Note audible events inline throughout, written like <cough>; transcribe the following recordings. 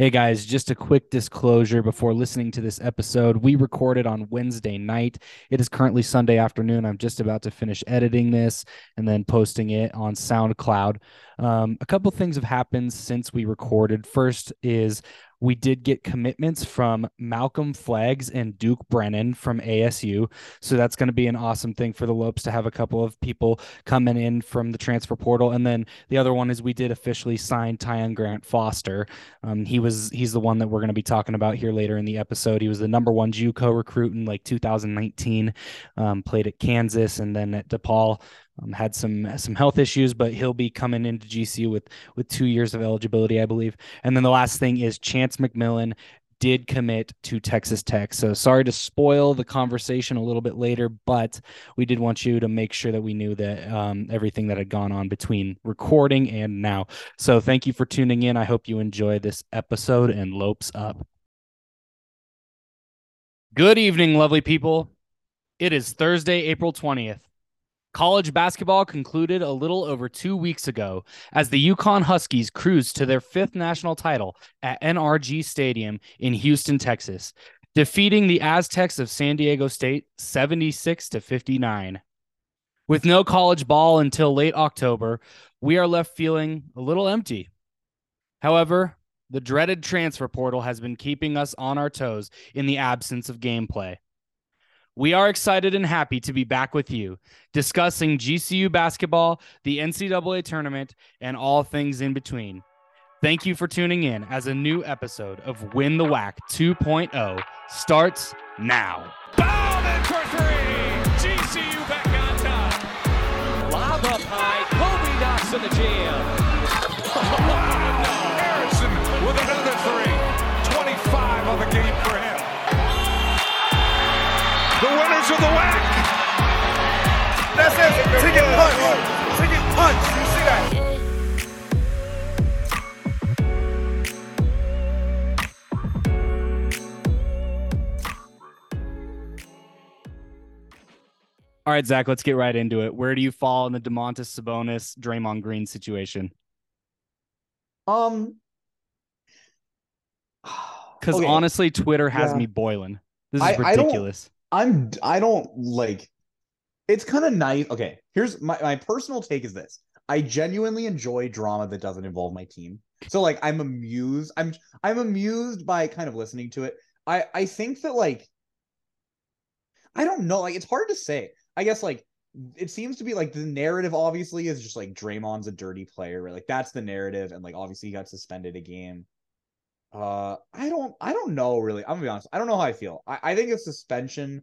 Hey guys, just a quick disclosure before listening to this episode. We recorded on Wednesday night. It is currently Sunday afternoon. I'm just about to finish editing this and then posting it on SoundCloud. Um, a couple things have happened since we recorded. First is we did get commitments from Malcolm Flags and Duke Brennan from ASU. So that's going to be an awesome thing for the Lopes to have a couple of people coming in from the transfer portal. And then the other one is we did officially sign Tyon Grant Foster. Um, he was he's the one that we're going to be talking about here later in the episode. He was the number one JUCO recruit in like 2019. Um, played at Kansas and then at DePaul. Um, had some some health issues, but he'll be coming into GCU with with two years of eligibility, I believe. And then the last thing is Chance McMillan did commit to Texas Tech. So sorry to spoil the conversation a little bit later, but we did want you to make sure that we knew that um, everything that had gone on between recording and now. So thank you for tuning in. I hope you enjoy this episode and lopes up. Good evening, lovely people. It is Thursday, April 20th. College basketball concluded a little over two weeks ago as the UConn Huskies cruised to their fifth national title at NRG Stadium in Houston, Texas, defeating the Aztecs of San Diego State 76 to 59. With no college ball until late October, we are left feeling a little empty. However, the dreaded transfer portal has been keeping us on our toes in the absence of gameplay. We are excited and happy to be back with you, discussing GCU basketball, the NCAA tournament, and all things in between. Thank you for tuning in as a new episode of Win the WAC 2.0 starts now. In for three. GCU back on top. Lob up high. Kobe knocks in the jam. <laughs> Wow. Harrison with another three. Ticket punch. Ticket punch. You see that? All right, Zach, let's get right into it. Where do you fall in the Domantas Sabonis Draymond Green situation? Um. <sighs> Because okay, honestly, Twitter has Yeah. me boiling. This is I- I don't- ridiculous. I'm. I don't like. It's kind of nice. Okay, here's my my personal take. Is this? I genuinely enjoy drama that doesn't involve my team. So like, I'm amused. I'm I'm amused by kind of listening to it. I I think that like. I don't know. Like, it's hard to say. I guess like it seems to be like the narrative obviously is just like Draymond's a dirty player, right? Like that's the narrative, and like obviously he got suspended a game. Uh, I don't, I don't know really. I'm gonna be honest. I don't know how I feel. I, I think a suspension.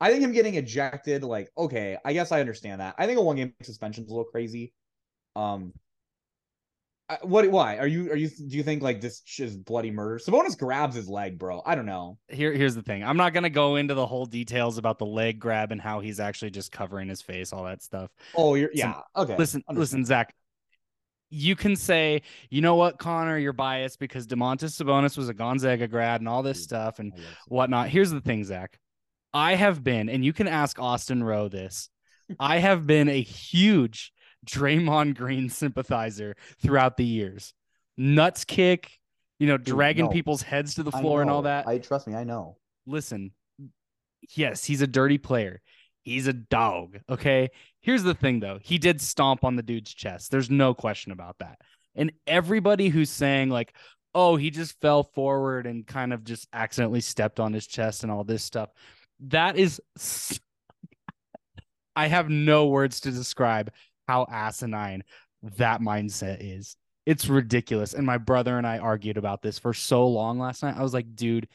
I think him getting ejected, like, okay, I guess I understand that. I think a one game suspension is a little crazy. Um, I- what? Why are you? Are you? Do you think like this is bloody murder? Sabonis grabs his leg, bro. I don't know. Here, here's the thing. I'm not gonna go into the whole details about the leg grab and how he's actually just covering his face, all that stuff. Oh, you're yeah. Okay. Listen, understand. listen, Zach. You can say, you know what, Connor, you're biased because Domantas Sabonis was a Gonzaga grad and all this stuff and whatnot. Here's the thing, Zach. I have been, and you can ask Austin Rowe this. I have been a huge Draymond Green sympathizer throughout the years. Nuts kick, you know, dragging no. people's heads to the floor and all that. I trust me. I know. Listen, yes, he's a dirty player. He's a dog. Okay. Here's the thing, though. He did stomp on the dude's chest. There's no question about that. And everybody who's saying, like, oh, he just fell forward and kind of just accidentally stepped on his chest and all this stuff, that is. I have no words to describe how asinine that mindset is. It's ridiculous. And my brother and I argued about this for so long last night. I was like, dude,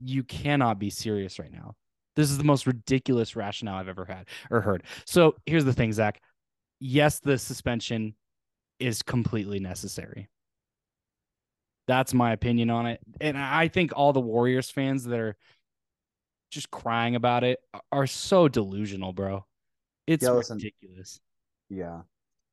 you cannot be serious right now. This is the most ridiculous rationale I've ever had or heard. So here's the thing, Zach. Yes, the suspension is completely necessary. That's my opinion on it. And I think all the Warriors fans that are just crying about it are so delusional, bro. It's Yeah, ridiculous. Yeah.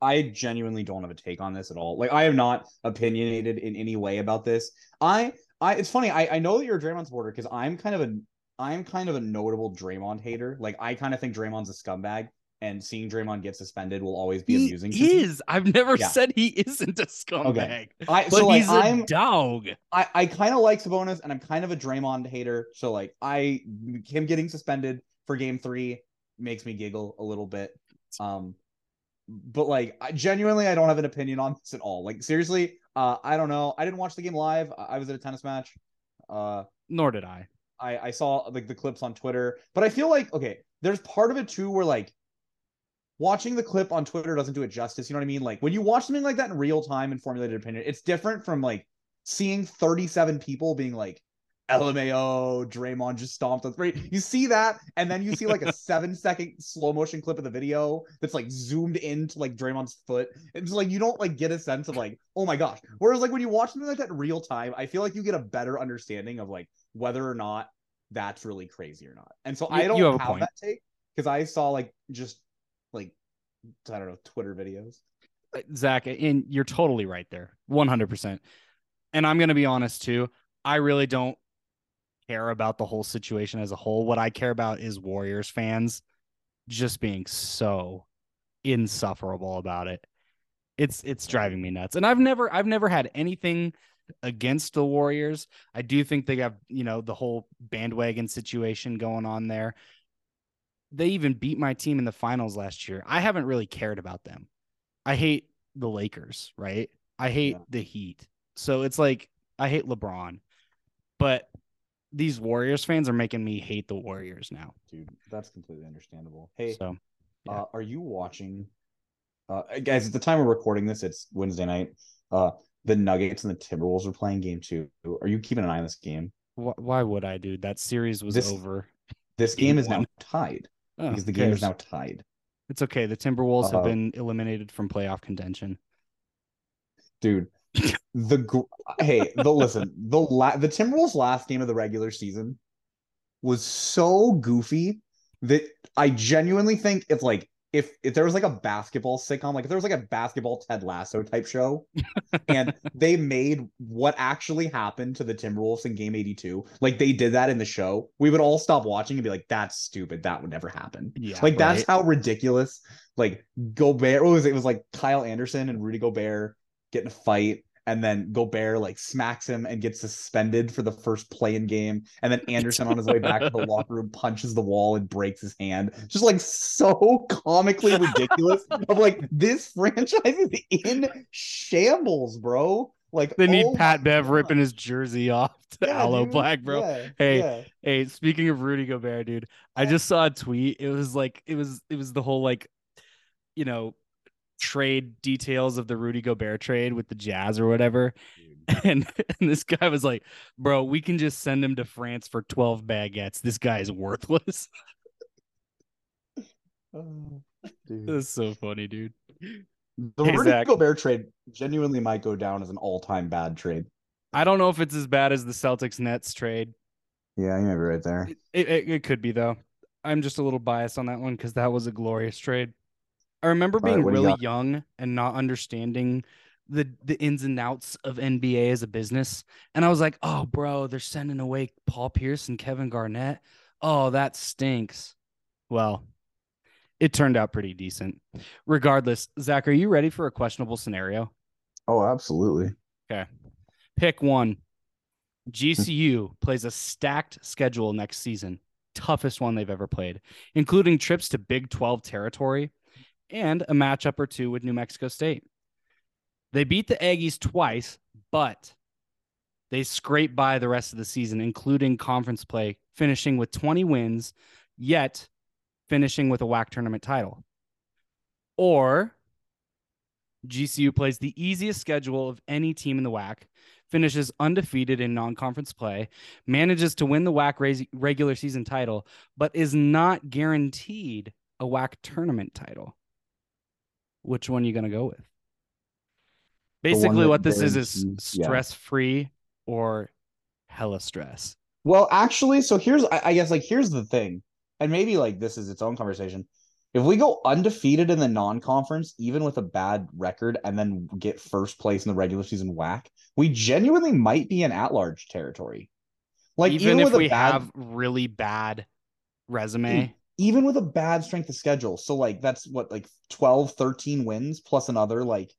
I genuinely don't have a take on this at all. Like I am not opinionated in any way about this. I I it's funny, I, I know that you're a Draymond supporter because I'm kind of a I'm kind of a notable Draymond hater. Like I kind of think Draymond's a scumbag. And seeing Draymond get suspended will always be He amusing. to me. is. I've never Yeah. said he isn't a scumbag, I but so like he's a I'm dog. I, I kind of like Sabonis and I'm kind of a Draymond hater. So like I him getting suspended for game three makes me giggle a little bit. Um but like I, genuinely I don't have an opinion on this at all. Like seriously, uh I don't know. I didn't watch the game live. I, I was at a tennis match. Uh Nor did I. I, I saw like the clips on Twitter, but I feel like okay, there's part of it too where like watching the clip on Twitter doesn't do it justice. You know what I mean? Like when you watch something like that in real time and formulated opinion, it's different from like seeing 37 people being like LMAO, Draymond just stomped on Right? You see that, and then you see like a <laughs> seven second slow motion clip of the video that's like zoomed into like Draymond's foot. It's like you don't like get a sense of like, oh my gosh. Whereas like when you watch something like that in real time, I feel like you get a better understanding of like whether or not that's really crazy or not. And so I don't you have have, that take because I saw like just I don't know Twitter videos. Uh, Zach, and you're totally right there, 100%. And I'm going to be honest too. I really don't care about the whole situation as a whole. What I care about is Warriors fans just being so insufferable about it. It's it's driving me nuts. And I've never I've never had anything against the Warriors. I do think they have, you know, the whole bandwagon situation going on there. They even beat my team in the finals last year. I haven't really cared about them. I hate the Lakers, right? I hate Yeah. the Heat. So it's like I hate LeBron. But these Warriors fans are making me hate the Warriors now. Dude, that's completely understandable. Hey, So yeah. uh, are you watching? Uh, guys, at the time we're recording this, it's Wednesday night. Uh, the Nuggets and the Timberwolves are playing game two. Are you keeping an eye on this game? why would I, dude? That series was This- over. This Game game is now tied Oh, because the game is now tied. It's okay. The Timberwolves have Uh, been eliminated from playoff contention. Dude, <laughs> the gr- hey, the listen, the la- the Timberwolves last game of the regular season was so goofy that I genuinely think if like if if there was like a basketball sitcom, like if there was like a basketball Ted Lasso type show, <laughs> and they made what actually happened to the Timberwolves in Game 82, like they did that in the show, we would all stop watching and be like, "That's stupid. That would never happen." Yeah. Like that's right? how ridiculous. Like Gobert, what was it? It was like Kyle Anderson and Rudy Gobert getting a fight, and then Gobert like smacks him and gets suspended for the first play-in game, and then <laughs> Anderson on his way back to the locker room punches the wall and breaks his hand. Just like so comically ridiculous. <laughs> of like this franchise is in shambles, bro. Like They need oh Pat Bev God. ripping his jersey off to Yeah, Aloe dude. Black, bro. Yeah, Hey, yeah. Hey, speaking of Rudy Gobert, dude, I just saw a tweet. It was like it was it was the whole like, you know, trade details of the Rudy Gobert trade with the Jazz or whatever. <laughs> And and this guy was like, "Bro, we can just send him to France for 12 baguettes. This guy is worthless." Oh, <laughs> dude. That's so funny, dude. The Hey, Rudy Zach. Gobert trade genuinely might go down as an all-time bad trade. I don't know if it's as bad as the Celtics Nets trade. Yeah, you might be right there. It, it, it could be though. I'm just a little biased on that one because that was a glorious trade. I remember being what do you really young and not understanding the the ins and outs of NBA as a business, and I was like, "Oh, bro, they're sending away Paul Pierce and Kevin Garnett. Oh, that stinks." Well, it turned out pretty decent. Regardless, Zach, are you ready for a questionable scenario? Oh, absolutely. Okay. Pick one. Hmm. GCU plays a stacked schedule next season, toughest one they've ever played, including trips to Big 12 territory and a matchup or two with New Mexico State. They beat the Aggies twice, but they scrape by the rest of the season, including conference play, finishing with 20 wins, yet finishing with a WAC tournament title. Or GCU plays the easiest schedule of any team in the WAC, finishes undefeated in non conference play, manages to win the WAC regular season title, but is not guaranteed a WAC tournament title. Which one are you going to go with? Basically, what this is is yeah. stress free or hella stress. Well, actually, so here's I, I guess like here's the thing, and maybe like this is its own conversation. If we go undefeated in the non-conference, even with a bad record, and then get first place in the regular season WAC, we genuinely might be in at-large territory. Like even, even, if with we a bad, have really bad resume, mm. Even with a bad strength of schedule. So like that's what like 12, 13 wins plus another like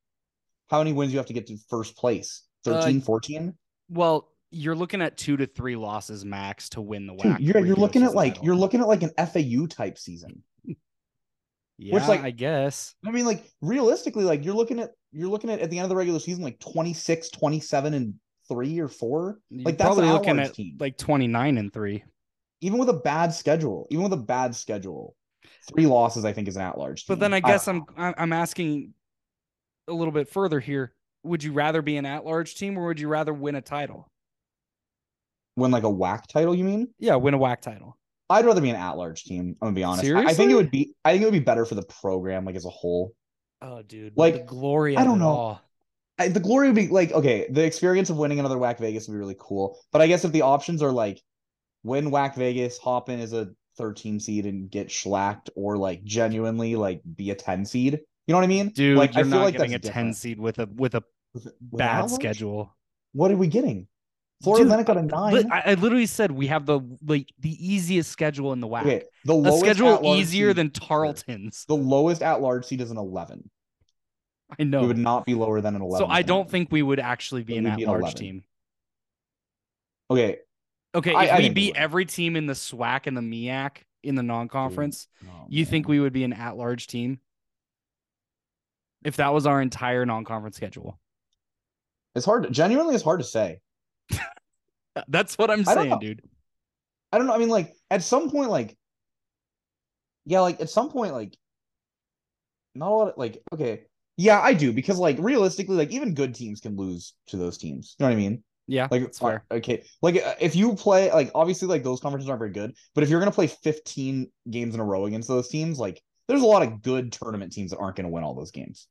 how many wins you have to get to first place? Uh, 13, 14? Well, you're looking at two to three losses max to win the Dude, you're you're looking at like you're looking at like an FAU type season. <laughs> yeah, Which like- I guess. I mean, like realistically, like you're looking at you're looking at at the end of the regular season, like 26, 27, and three or four. You're Like that's probably looking at team. like 29 and three. Even with a bad schedule, even with a bad schedule, three losses I think is an at large. But then I guess I'm I'm I'm asking a little bit further here. Would you rather be an at-large team or would you rather win a title? win like a WAC title. You mean? Yeah, win a WAC title. I'd rather be an at large team. I'm gonna be honest. I- I think it would be. I think it would be better for the program, like as a whole. Oh, dude, Like, the glory. I don't know. all. I, the glory would be like okay, the experience of winning another WAC Vegas would be really cool. But I guess if the options are like win WAC Vegas, hop in as a 13 seed and get schlacked, or like genuinely like be a 10 seed. You know what I mean? Dude, like I feel like getting a that's 10 seed with a with a With- with bad schedule. What are we getting? Florida Dude, Atlantic got a nine. I, I literally said we have the like the easiest schedule in the WAC. okay, the a schedule easier seed- than Tarleton's. the lowest at large seed is an 11. I know. We would not be lower than an 11. so I don't think we would actually be an an at-large team. Okay. Okay, if I we we beat every team in the SWAC and the MEAC in the non-conference, Oh, you think we would be an at-large team? If that was our entire non-conference schedule. It's hard. Genuinely, it's hard to say. <laughs> That's what I'm saying, dude. I don't know. I mean, like at some point, like yeah, like at some point, like not a lot of like okay, yeah, I do because like realistically, like even good teams can lose to those teams. You know what I mean? Yeah, Like uh, fair. okay, like uh, if you play like obviously like those conferences aren't very good, but if you're gonna play 15 games in a row against those teams, like there's a lot of good tournament teams that aren't gonna win all those games.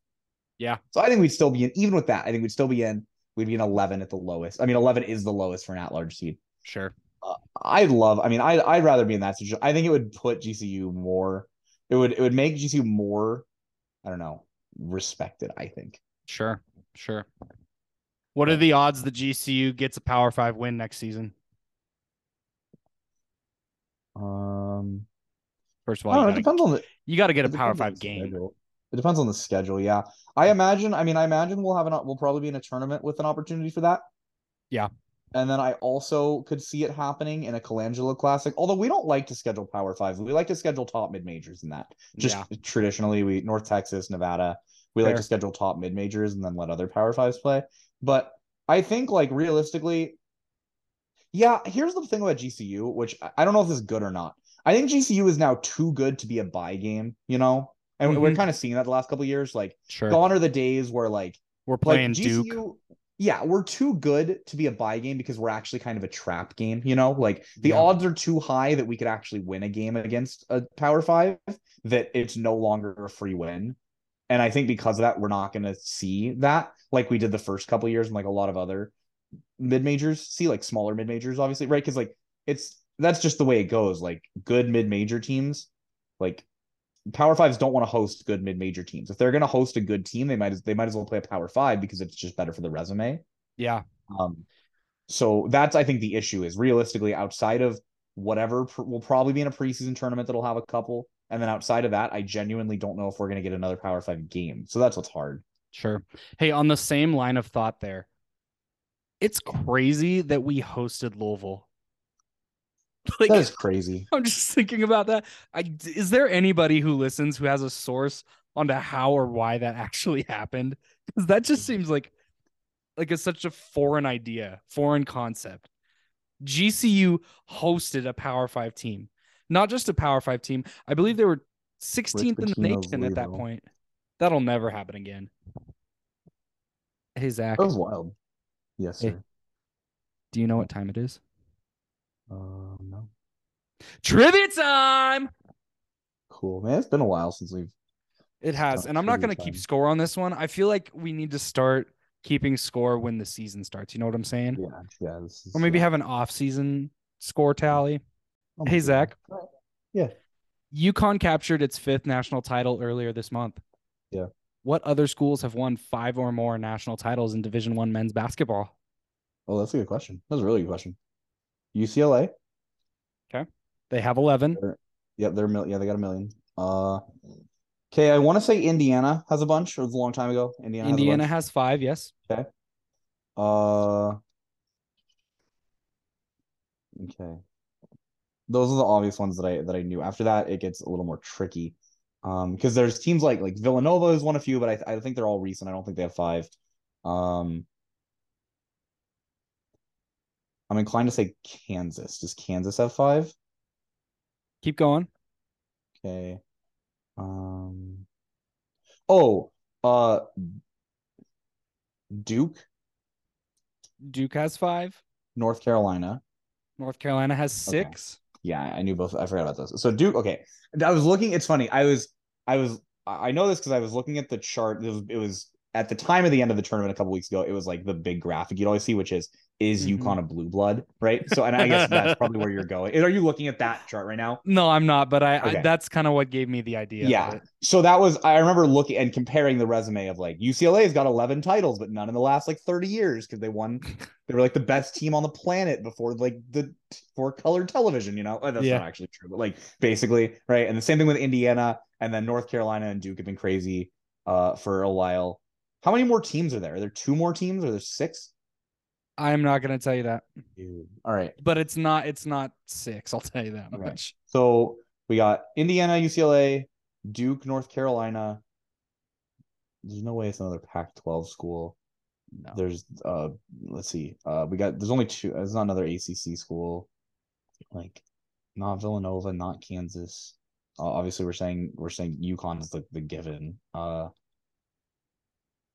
Yeah. So I think we'd still be in even with that. I think we'd still be in. We'd be in 11 at the lowest. I mean, 11 is the lowest for an at-large seed. Sure. I'd love. I mean, I I'd rather be in that situation. I think it would put GCU more. It would it would make GCU more. I don't know, respected. I think. Sure. Sure. What are the odds the GCU gets a Power Five win next season? Um, First of all, know. It gotta, depends on the. you gotta get a Power Five game. schedule. It depends on the schedule. Yeah, I imagine. I mean, I imagine we'll have an. We'll probably be in a tournament with an opportunity for that. Yeah. And then I also could see it happening in a Colangelo Classic. Although we don't like to schedule Power Five, we like to schedule top mid majors in that. Just Yeah. traditionally, we North Texas, Nevada, we like to schedule top mid majors and then let other Power Fives play. But I think, like realistically, yeah. Here's the thing about GCU, which I- don't know if this is good or not. I think GCU is now too good to be a buy game. You know, and we're Mhm. kind of seeing that the last couple of years. Like, Sure. gone are the days where like We're playing like Duke. GCU, yeah, we're too good to be a buy game because we're actually kind of a trap game, you know? Like the Yeah. odds are too high that we could actually win a game against a power five, that it's no longer a free win. And I think because of that, we're not gonna see that like we did the first couple years and like a lot of other mid majors, see like smaller mid majors, obviously, right? Because like it's that's just the way it goes. Like good mid major teams, like Power Fives don't want to host good mid major teams. If they're going to host a good team, they might as they might as well play a Power Five because it's just better for the resume. Yeah. Um, so that's I think the issue is realistically outside of whatever pr- we'll probably be in a preseason tournament that'll have a couple, and then outside of that, I genuinely don't know if we're going to get another Power Five game. So that's what's hard. Sure. Hey, on the same line of thought there, it's crazy that we hosted Louisville. <laughs> Like, that is crazy. <laughs> I'm just thinking about that. I, is there anybody who listens who has a source onto how or why that actually <laughs> happened? Because that just seems like like it's such a foreign idea, foreign concept. GCU hosted a Power Five team, not just a Power Five team. I believe they were 16th in the nation at that point. That'll never happen again. Hey Zach, That was wild. Yes, Hey. sir. do you know what time it is? Uh, no. Trivia time. Cool, man. It's been a while since we've. It has, and I'm not going to keep score on this one. I feel like we need to start keeping score when the season starts. You know what I'm saying? Yeah, yeah. Is, Or maybe yeah. have an off-season score tally. I'm Hey. Zach, Yeah. UConn captured its fifth national title earlier this month. Yeah. What other schools have won five or more national titles in Division One men's basketball? Oh, that's a good question. That's a really good question. UCLA. Okay. They have eleven. Yep, they're mil- yeah, they got a million. Uh, okay, I want to say Indiana has a bunch. It was a long time ago. Indiana. Indiana Has has five. Yes. Okay. Uh, okay. Those are the obvious ones that I that I knew. After that, it gets a little more tricky. Um, because there's teams like like Villanova has won a few, but I I think they're all recent. I don't think they have five. Um, I'm inclined to say Kansas. Does Kansas have five? Keep going. Okay. Um. Oh, uh, Duke, Duke has five. North Carolina. North Carolina has six. Yeah, I knew both. I forgot about those. So Duke. Okay, I was looking. It's funny. I was. I was. I know this because I was looking at the chart. It was, it was at the time of the end of the tournament a couple weeks ago. It was like the big graphic you'd always see, which is is Mhm. UConn a blue blood, right? So, and I guess that's probably where you're going. Are you looking at that chart right now? No, I'm not, but I, Okay. I that's kind of what gave me the idea. Yeah. So that was I remember looking and comparing the resume of like UCLA's got 11 titles, but none in the last like 30 years because they won. <laughs> They were like the best team on the planet before like the for colored television. You know, Uh, that's Yeah. not actually true, but like basically right. And the same thing with Indiana and then North Carolina and Duke have been crazy uh for a while. How many more teams are there? Are there two more teams or there's six? I'm not gonna tell you that, Dude. All right. but it's not. It's not six. I'll tell you that much. So we got Indiana, UCLA, Duke, North Carolina. There's no way it's another Pac-12 school. No. There's uh let's see. Uh we got there's only two there's not another ACC school. Like not Villanova, not Kansas. Uh, obviously we're saying we're saying UConn is the, the given. Uh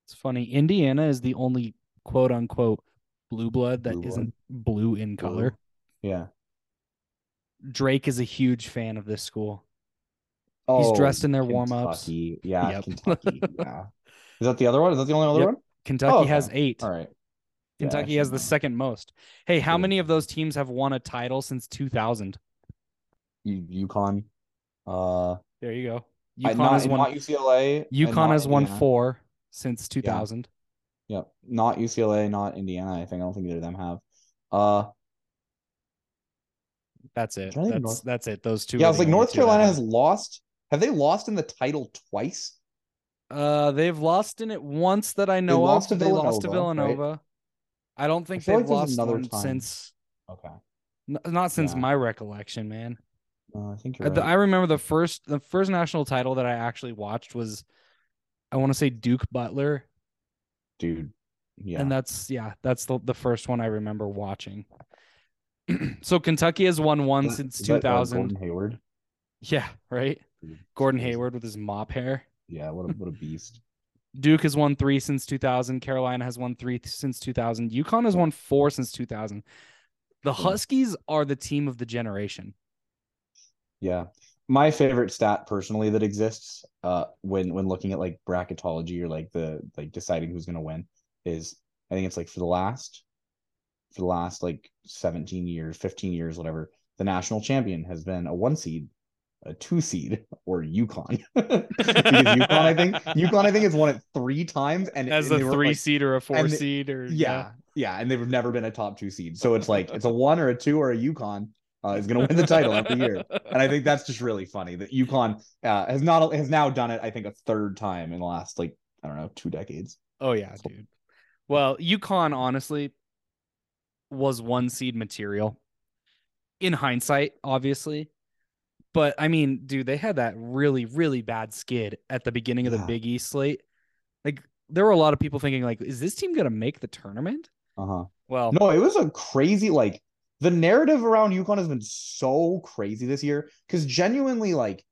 It's funny. Indiana is the only quote unquote blue blood that Blue not blue in color. yeah. Drake is a huge fan of this school. Oh, dressed in their warm-ups. Yeah, Yep. Kentucky. <laughs> yeah. Is that the other one? Is that the only other Yep. one? Kentucky Oh, has eight. All right. Kentucky should has the know. second most. Hey, how Cool. many of those teams have won a title since 2000? U- UConn. Uh There you go. I- UConn not, has won. UCLA. UConn not has won Indiana. four since 2000. Yep. Not UCLA, not Indiana. I think I don't think either of them have. Uh That's it. trying to think That's North- that's it. Those two. yeah, I was like North Carolina has lost. Have they lost in the title twice? Uh, they've lost in it once that I know lost of. They lost to Villanova, right? I don't think feel they've like lost another time. since Okay. n- not since Yeah. my recollection, man. Uh, I think you're right. I remember the first the first national title that I actually watched was I want to say Duke Butler, Dude. Yeah. and that's yeah, that's the the first one I remember watching. <clears throat> so Kentucky has won one that- since uh, 2000. Gordon Hayward. Yeah, right. Gordon. Hayward with his mop hair. Yeah, what a what a beast. <laughs> Duke has won three since 2000. Carolina has won three since 2000. UConn has won four since 2000. The Huskies are the team of the generation. Yeah. My favorite stat personally that exists uh when when looking at like bracketology or like the like deciding who's gonna win is I think it's like for the last for the last like 17 years, 15 years, whatever, the national champion has been a one seed, a two seed, or UConn. <laughs> because UConn, I think <laughs> UConn, I think has won it three times and As and a three like, seed or a four seed or yeah, yeah, and they've never been a top two seed. So it's like it's a one or a two or a UConn uh, is going to win the title every year, and I think that's just really funny that UConn uh, has not has now done it. I think a third time in the last like I don't know two decades. Oh yeah, dude. Well, UConn honestly was one seed material. In hindsight, obviously. But I mean, dude, they had that really, really bad skid at the beginning of the Big East slate. Like there were a lot of people thinking, like, is this team gonna make the tournament? Uh huh. Well, No, it was a crazy like the narrative around UConn has been so crazy this year because genuinely like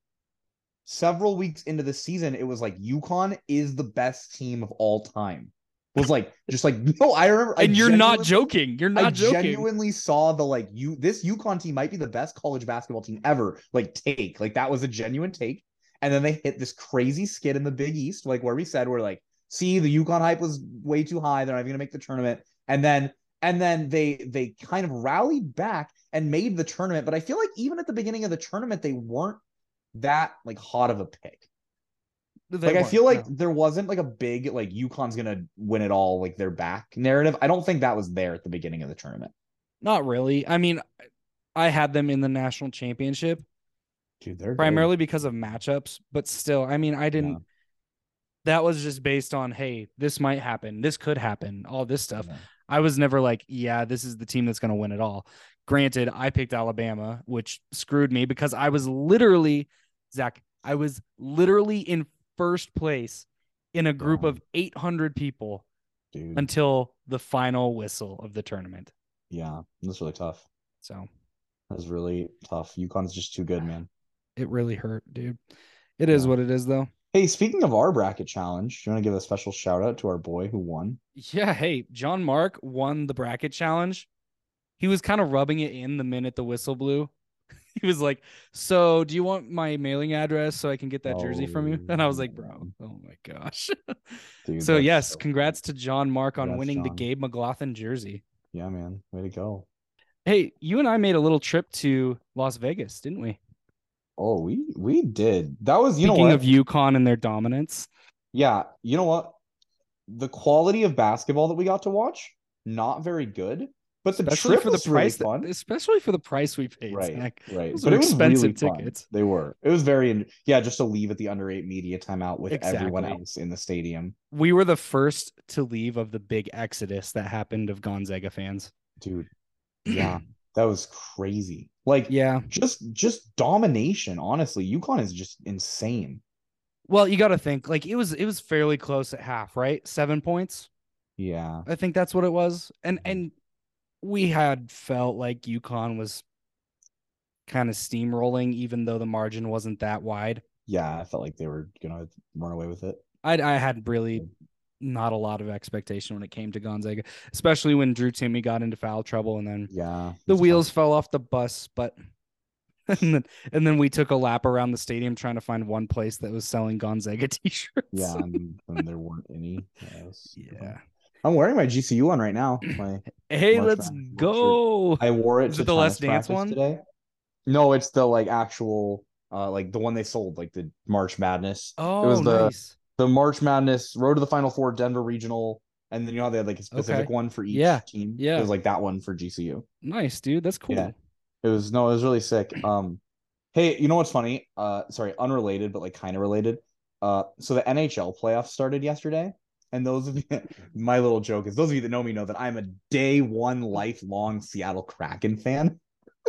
several weeks into the season it was like UConn is the best team of all time. Was like just like <laughs> no, I remember I and you're not joking. You're not joking. I joking. genuinely saw the like you this UConn team might be the best college basketball team ever. Like take like that was a genuine take, and then they hit this crazy skid in the Big East, like where we said we're like, see the UConn hype was way too high. They're not even gonna make the tournament, and then and then they they kind of rallied back and made the tournament. But I feel like even at the beginning of the tournament, they weren't that like hot of a pick. They like I feel like no. there wasn't like a big like UConn's gonna win it all like their back narrative. I don't think that was there at the beginning of the tournament. not really. I mean, I had them in the national championship, Dude, they're good. primarily because of matchups, but still, I mean, I didn't. Yeah. That was just based on, hey, this might happen, this could happen, all this stuff. Yeah. I was never like, yeah, this is the team that's going to win it all. Granted, I picked Alabama, which screwed me because I was literally, Zach, I was literally in first place in a group of 800 people dude. until the final whistle of the tournament. yeah, that's really tough. So That's really tough. UConn's just too good, man. <sighs> it really hurt, dude. It is Yeah. what it is, though. Hey, speaking of our bracket challenge, do you want to give a special shout out to our boy who won? Yeah, hey, John Mark won the bracket challenge. He was kind of rubbing it in the minute the whistle blew. <laughs> He was like, "So, do you want my mailing address so I can get that jersey from you?" And I was like, "Bro, Oh. oh my gosh." <laughs> Dude, so yes, so congrats to John Mark on Congrats, winning the John. Gabe McGlothan jersey. Yeah, man. Way to go. Hey, you and I made a little trip to Las Vegas, didn't we? Oh, we we did. That was you Speaking know what? of UConn and their dominance, Yeah, you know what? The quality of basketball that we got to watch, not very good. But the especially trip for the was really price, that- fun. especially for the price we paid. Right, Zach. right. Those But it was expensive really fun. tickets. They were. It was very yeah, just to leave at the under eight media timeout with everyone else in the stadium. We were the first to leave of the big exodus that happened of Gonzaga fans. Dude. <clears throat> Yeah. That was crazy. Like Yeah. just just domination, honestly. UConn is just insane. Well, you got to think like it was it was fairly close at half, right? 7 points. Yeah. I think that's what it was. And and we had felt like UConn was kind of steamrolling even though the margin wasn't that wide. Yeah, I felt like they were gonna run away with it. I I hadn't really not a lot of expectation when it came to Gonzaga, especially when Drew Timme got into foul trouble and then Yeah. the wheels tough. fell off the bus, but <laughs> and then and then we took a lap around the stadium trying to find one place that was selling Gonzaga <laughs> t-shirts. Yeah, and, and there weren't any. Yeah, <laughs> yeah. I'm wearing my GCU one right now. <clears throat> My Hey, let's go. I wore it Is to it the Let's Dance one? today. No, it's the like actual uh like the one they sold, like the March Madness. Oh, it was the- nice. The March Madness Road to the Final Four, Denver Regional, and then you know they had like a specific Okay. one for each Yeah, team. yeah. It was like that one for GCU. Nice, dude. That's cool. Yeah. It was no, it was really sick. Um hey, you know what's funny? Uh sorry, unrelated, but like kind of related. Uh so the NHL playoffs started yesterday. And those of you <laughs> my little joke is those of you that know me know that I'm a day one lifelong Seattle Kraken fan.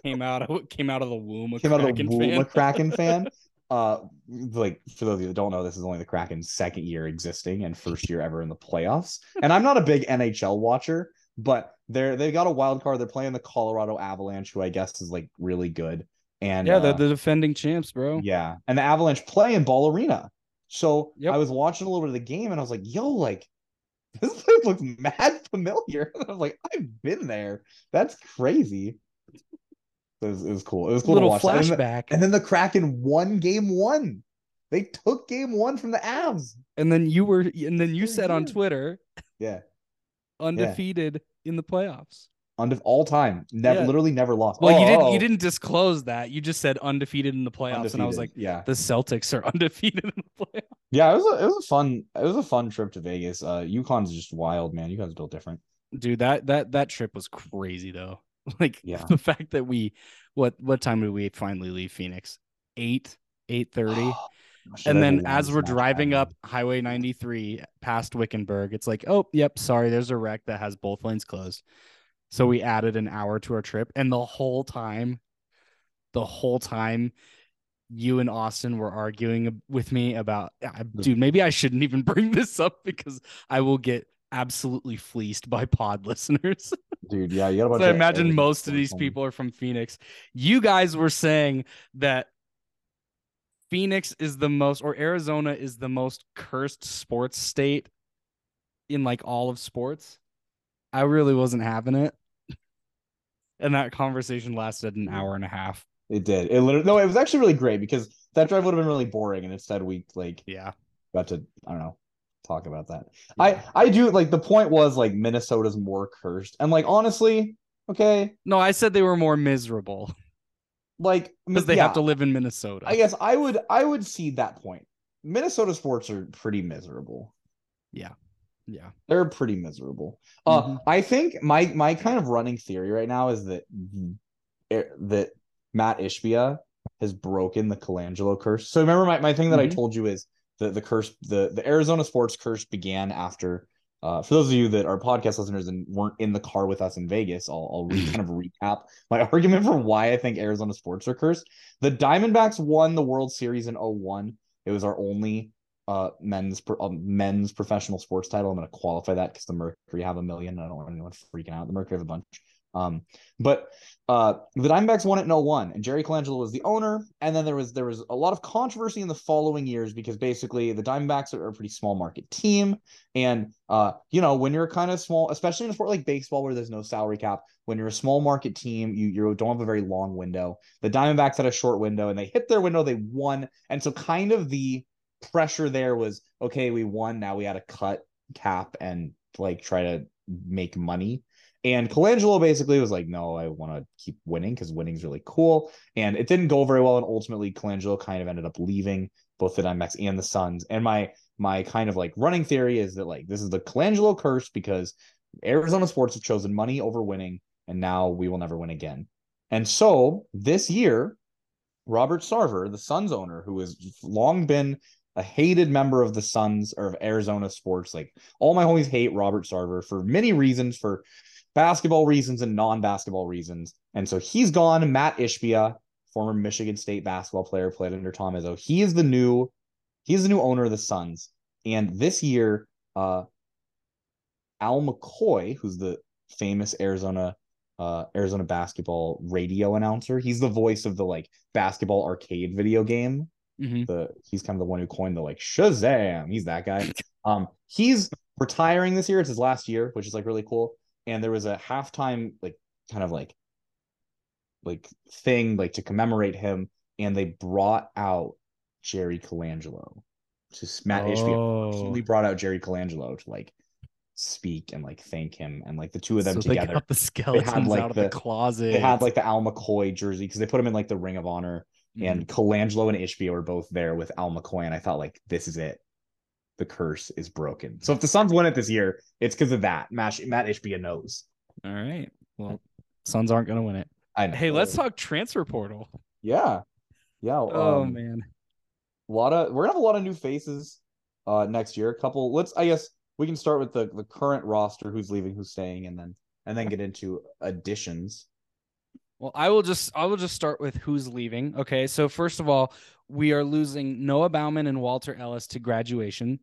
Came out of came out of the womb a Came out of the womb fan. a Kraken fan. <laughs> Uh like for those of you that don't know, this is only the Kraken's second year existing and first year ever in the playoffs. <laughs> And I'm not a big NHL watcher, but they're they got a wild card. They're playing the Colorado Avalanche, who I guess is like really good. And yeah, uh, they're the defending champs, bro. yeah. And the Avalanche play in Ball Arena. So Yep. I was watching a little bit of the game and I was like, yo, like <laughs> this place looks mad familiar. <laughs> I was like, I've been there. That's crazy. It was, it was cool. It was cool Little to watch. that. And, then- flashback. and then the Kraken won game one. They took game one from the Avs. And then you were and then you said on. Twitter, Yeah. undefeated in the playoffs. Under all time. Never Yeah. literally never lost. Well, you Oh, didn't oh, you didn't disclose that. You just said undefeated in the playoffs. And I was like, yeah. the Celtics are <laughs> undefeated in the playoffs. Yeah, it was a it was a fun it was a fun trip to Vegas. Uh UConn's just wild, man. You UConn's built different. Dude, that that that trip was crazy though. <laughs> Like Yeah. the fact that we what what time did we finally leave Phoenix? Eight, eight thirty. <gasps> Should and then as we're driving back. up Highway 93 past Wickenburg, it's like, oh, yep, sorry, there's a wreck that has both lanes closed. So we added an hour to our trip, and the whole time, the whole time, you and Austin were arguing with me about, "Ah, dude, maybe I shouldn't even <laughs> bring this up because I will get absolutely fleeced by pod <laughs> listeners. Dude. Yeah, you got So I imagine most of these people are from Phoenix. You guys were saying that Phoenix is the most, or Arizona is the most cursed sports state in like all of sports. I really wasn't having it. And that conversation lasted an hour and a half. It did. It literally no, it was actually really great because that drive would have been really boring, and instead we like Yeah. got to I don't know talk about that. I I do like the point was like Minnesota's more cursed, and like honestly, okay, No, I said they were more miserable like because they yeah, have to live in Minnesota. I guess I would I would see that point. Minnesota sports are pretty miserable. yeah. Yeah. They're pretty miserable. Uh, Mhm. I think my my kind of running theory right now is that eh, that Matt Ishbia has broken the Colangelo curse. So remember my, my thing that I Mhm. told you is the the curse the the Arizona sports curse began after uh, for those of you that are podcast listeners and weren't in the car with us in Vegas, I'll, I'll re, kind of recap my <laughs> argument for why I think Arizona sports are cursed. The Diamondbacks won the World Series in 01. It was our only uh, men's uh, men's professional sports title. I'm going to qualify that because the Mercury have a million. I don't want anyone freaking out. The Mercury have a bunch. Um, but uh, the Diamondbacks won it in 01, and Jerry Colangelo was the owner. And then there was there was a lot of controversy in the following years because basically the Diamondbacks are a pretty small market team, and uh, you know when you're kind of small, especially in a sport like baseball where there's no salary cap, when you're a small market team, you you don't have a very long window. The Diamondbacks had a short window, and they hit their window, they won, and so kind of the pressure there was okay, we won, now we had to cut cap and like try to make money. And Colangelo basically was like, no, I want to keep winning because winning's really cool. And it didn't go very well. And ultimately, Colangelo kind of ended up leaving both the Diamondbacks and the Suns. And my my kind of like running theory is that like this is the Colangelo curse because Arizona sports have chosen money over winning, and now we will never win again. And so this year, Robert Sarver, the Suns owner, who has long been a hated member of the Suns or of Arizona sports, like all my homies hate Robert Sarver for many reasons, for basketball reasons and non-basketball reasons. And so he's gone. Matt Ishbia, former Michigan State basketball player, played under Tom Izzo. He is the new, he's the new owner of the Suns. And this year, uh, Al McCoy, who's the famous Arizona uh Arizona basketball radio announcer, he's the voice of the like basketball arcade video game Mhm. the he's kind of the one who coined the like Shazam. He's that guy. Um, he's retiring this year. It's his last year, which is like really cool. And there was a halftime like kind of like like thing like to commemorate him, and they brought out Jerry Colangelo. Just Matt Ishbia Oh. he brought out Jerry Colangelo to like speak and like thank him, and like the two of them so they together got the skeletons like, out of the- the closet. they had like the Al McCoy jersey because they put him in like the Ring of Honor, Mm-hmm. and Colangelo and Ishbia were both there with Al McCoy, and I thought like this is it, the curse is broken. So if the Suns win it this year, it's because of that. Matt Matt Ishbia knows. all right. Well, Suns aren't gonna win it. I know. Hey, let's talk transfer portal. Yeah, yeah. Oh um, man. a lot of we're gonna have a lot of new faces uh next year. A couple. Let's I guess we can start with the the current roster, who's leaving, who's staying, and then and then get into additions. Well, I will just I will just start with who's leaving. Okay, so first of all, we are losing Noah Baumann and Walter Ellis to graduation.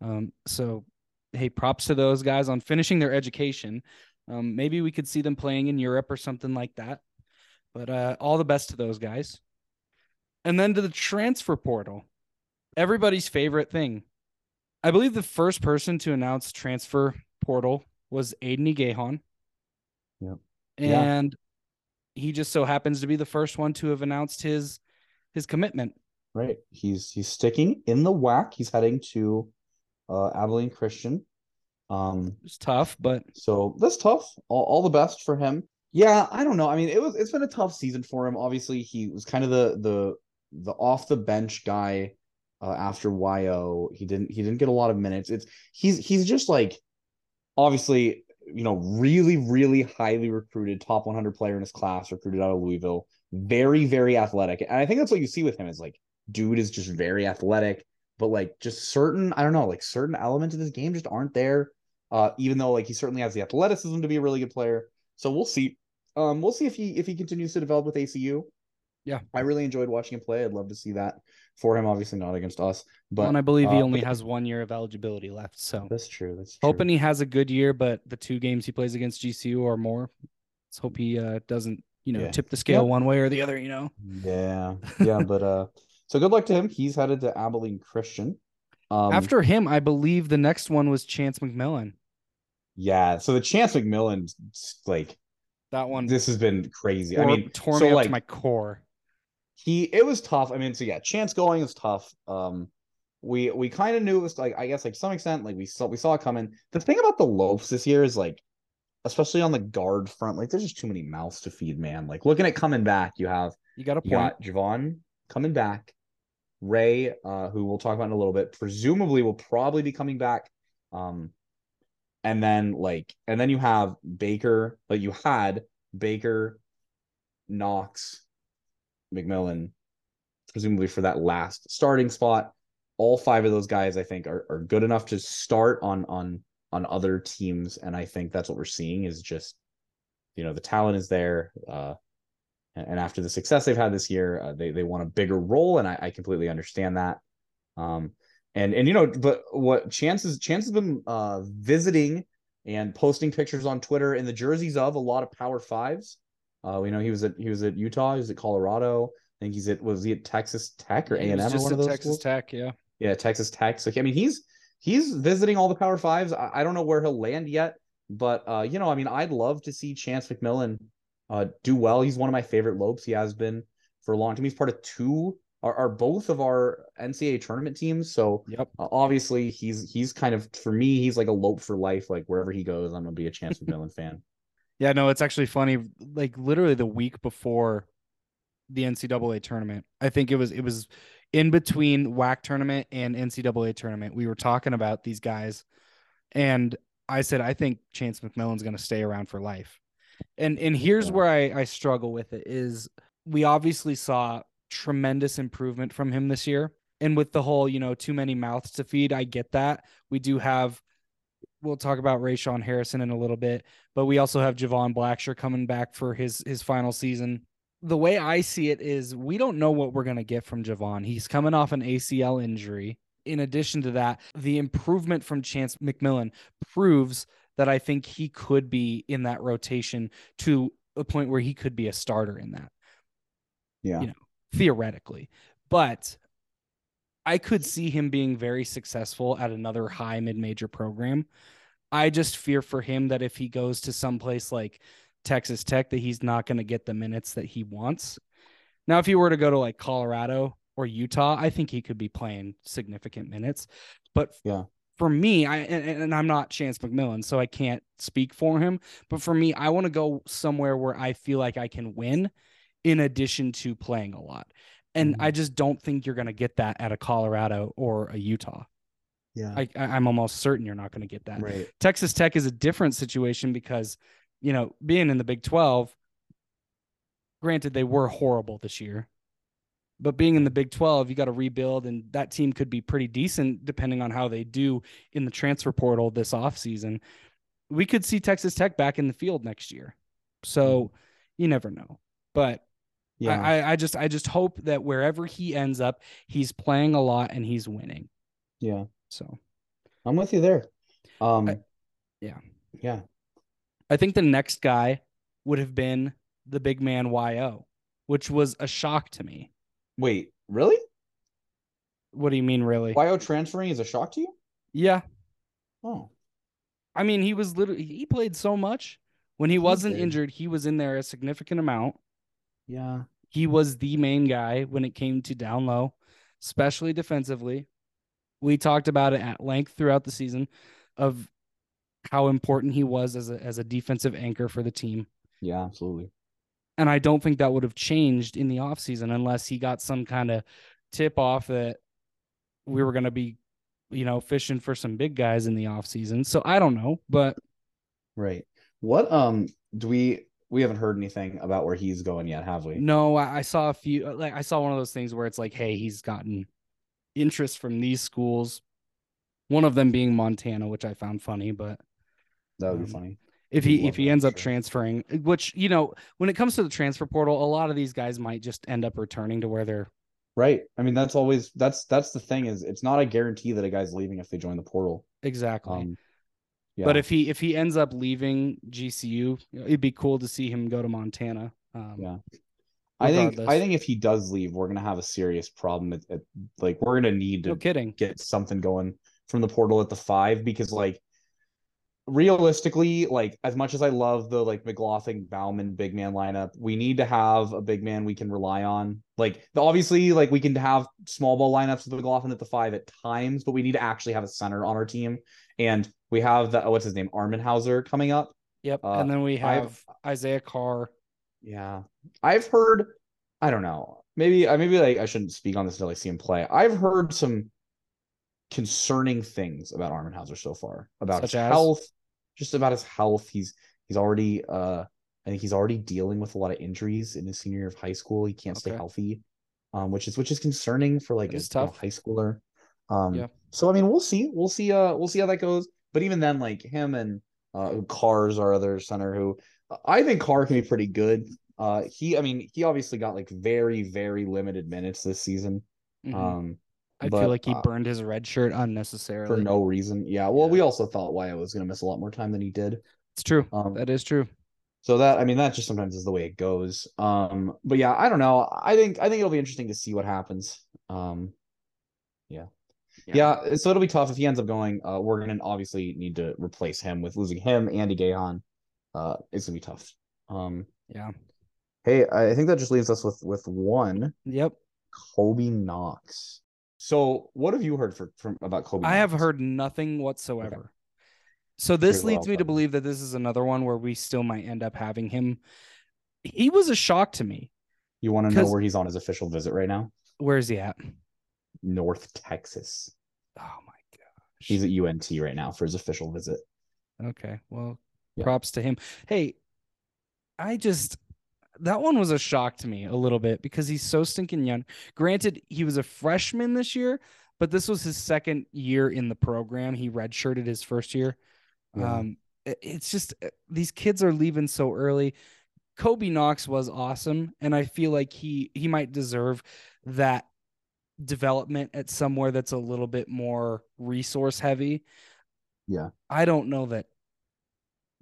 Um, so hey, props to those guys on finishing their education. Um, maybe we could see them playing in Europe or something like that. But uh, all the best to those guys. And then to the transfer portal, everybody's favorite thing. I believe the first person to announce transfer portal was Aidan Igiehon. Yep. Yeah. And he just so happens to be the first one to have announced his his commitment. Right. He's he's sticking in the WAC. He's heading to uh Abilene Christian. Um It's tough, but so that's tough. All, all the best for him. Yeah, I don't know. I mean, it was it's been a tough season for him. Obviously, he was kind of the the the off the bench guy uh, after YO. He didn't he didn't get a lot of minutes. It's he's he's just like obviously, you know, really really highly recruited, top 100 player in his class, recruited out of Louisville. Very very athletic. And I think that's what you see with him is like dude is just very athletic, but like just certain, I don't know, like certain elements of this game just aren't there. Uh, even though like he certainly has the athleticism to be a really good player. So we'll see. Um, we'll see if he if he continues to develop with ACU. Yeah. I really enjoyed watching him play. I'd love to see that for him. Obviously not against us, but and I believe he uh, only but- has one year of eligibility left. So That's true. That's true. hoping he has a good year, but the two games he plays against GCU or more. Let's hope he uh, doesn't, you know, Yeah. tip the scale Yep. one way or the other. You know. Yeah, <laughs> yeah, but uh, so good luck to him. He's headed to Abilene Christian. Um, After him, I believe the next one was Chance McMillan. yeah, so the Chance McMillan, like That one this has been crazy. I mean, tore so me up like to my core. He it was tough. I mean, so yeah, chance going is tough. Um, we we kind of knew it was like I guess like some extent like we saw we saw it coming. The thing about the Lopes this year is like, especially on the guard front, like there's just too many mouths to feed, man. Like looking at coming back, you have You got a you point. got Jovan coming back, Ray, uh, who we'll talk about in a little bit, presumably will probably be coming back. Um, and then like, and then you have Baker, like you had Baker, Knox, McMillan, presumably for that last starting spot. All five of those guys, I think, are, are good enough to start on on on other teams, and I think that's what we're seeing is just, you know, the talent is there. Uh, and after the success they've had this year, uh, they they want a bigger role, and I, I completely understand that. Um, and and you know, but what Chance is Chance has been uh visiting and posting pictures on Twitter in the jerseys of a lot of Power Fives. Uh, we know he was at he was at Utah, he was at Colorado. I think he's at was he at Texas Tech or A and M or one of those Texas schools? Tech, yeah. Yeah, Texas Tech. So I mean, he's he's visiting all the Power Fives. I, I don't know where he'll land yet, but uh, you know, I mean, I'd love to see Chance McMillan uh do well. He's one of my favorite lopes. He has been for a long time. He's part of two are, are both of our NCAA tournament teams. So Yep. uh, obviously he's he's kind of for me, he's like a lope for life. Like wherever he goes, I'm gonna be a Chance <laughs> McMillan fan. Yeah, no, it's actually funny. Like literally the week before the NCAA tournament, I think it was it was in between WAC tournament and NCAA tournament. We were talking about these guys, and I said I think Chance McMillan's going to stay around for life. And and here's where I I struggle with it is we obviously saw tremendous improvement from him this year. And with the whole, you know, too many mouths to feed, I get that. We do have we'll talk about Rayshon Harrison in a little bit, but we also have Jovan Blacksher coming back for his his final season. The way I see it is we don't know what we're gonna get from Jovan. He's coming off an ACL injury. In addition to that, the improvement from Chance McMillan proves that I think he could be in that rotation to a point where he could be a starter in that Yeah. You know, theoretically. But I could see him being very successful at another high mid major program. I just fear for him that if he goes to some place like Texas Tech, that he's not going to get the minutes that he wants. Now, if he were to go to like Colorado or Utah, I think he could be playing significant minutes. But Yeah. for me, I and, and I'm not Chance McMillan, so I can't speak for him. But for me, I want to go somewhere where I feel like I can win in addition to playing a lot. And Mhm. I just don't think you're going to get that at a Colorado or a Utah. Yeah. I, I'm almost certain you're not going to get that. right. Texas Tech is a different situation because, you know, being in the Big 12, granted, they were horrible this year, but being in the Big 12, you got to rebuild, and that team could be pretty decent depending on how they do in the transfer portal this offseason. We could see Texas Tech back in the field next year. So hmm. you never know. But Yeah. I, I just I just hope that wherever he ends up, he's playing a lot and he's winning. yeah. So I'm with you there. Um I- yeah. Yeah. I think the next guy would have been the big man YO, which was a shock to me. Wait, really? What do you mean, really? YO transferring is a shock to you? Yeah. Oh. I mean, he was literally, he played so much. When he wasn't did. injured, he was in there a significant amount. Yeah. He was the main guy when it came to down low, especially defensively. We talked about it at length throughout the season of how important he was as a, as a defensive anchor for the team. Yeah, absolutely. And I don't think that would have changed in the offseason unless he got some kind of tip off that we were going to be, you know, fishing for some big guys in the offseason. So I don't know, but Right. What um do we we haven't heard anything about where he's going yet, have we? no, I, I saw a few, like, I saw one of those things where it's like, hey, he's gotten interest from these schools, one of them being Montana, which I found funny, but That would be Um, funny. if he if he ends up sure. transferring, which you know, when it comes to the transfer portal, a lot of these guys might just end up returning to where they're Right. I mean, that's always that's that's the thing is it's not a guarantee that a guy's leaving if they join the portal. exactly. Um yeah. But if he if he ends up leaving GCU, it'd be cool to see him go to Montana. Um, Yeah. I think I think if he does leave, we're gonna have a serious problem. At, at, like we're gonna need to No kidding. get something going from the portal at the five because like realistically, like as much as I love the like McGlothan Baumann big man lineup, we need to have a big man we can rely on. Like the- obviously, like we can have small ball lineups with McGlothan at the five at times, but we need to actually have a center on our team. And we have the what's his name, Amenhauser coming up. Yep. Uh, and then we I've- have Isaiah Carr. Yeah, I've heard. I don't know. Maybe I maybe like I shouldn't speak on this until I see him play. I've heard some concerning things about Amenhauser so far about Such his as? health, just about his health. He's he's already uh I think he's already dealing with a lot of injuries in his senior year of high school. He can't stay healthy. um, which is which is concerning for like a tough. high schooler. Um, Yeah. So I mean, we'll see. We'll see. Uh, we'll see how that goes. But even then, like him and uh, Carr's our other center who I think Carr can be pretty good. Uh, he, I mean, he obviously got like very, very limited minutes this season. Mhm. Um, I but, feel like he uh, burned his red shirt unnecessarily for no reason. Yeah. Well, Yeah. we also thought Wyatt was going to miss a lot more time than he did. It's true. Um, that is true. so that I mean, that just sometimes is the way it goes. Um, but yeah, I don't know. I think I think it'll be interesting to see what happens. Um, yeah. Yeah, so it'll be tough if he ends up going. Uh, we're gonna obviously need to replace him with losing him, Aidan Igiehon. Uh, it's gonna be tough. Um, Yeah. hey, I think that just leaves us with with one Yep. Kobe Knox. So, what have you heard for, from about Kobe? I have heard nothing whatsoever. So this what leads I'll me to believe that this is another one where we still might end up having him. He was a shock to me. You want to know where he's on his official visit right now? Where is he at? North Texas. Oh my gosh. He's at UNT right now for his official visit. Okay. Well, Yeah. props to him. Hey, I just that one was a shock to me a little bit because he's so stinking young. Granted, he was a freshman this year, but this was his second year in the program. He redshirted his first year. Yeah. Um, it- it's just uh, these kids are leaving so early. Kobe Knox was awesome, and I feel like he he might deserve that development at somewhere that's a little bit more resource heavy. Yeah. I don't know that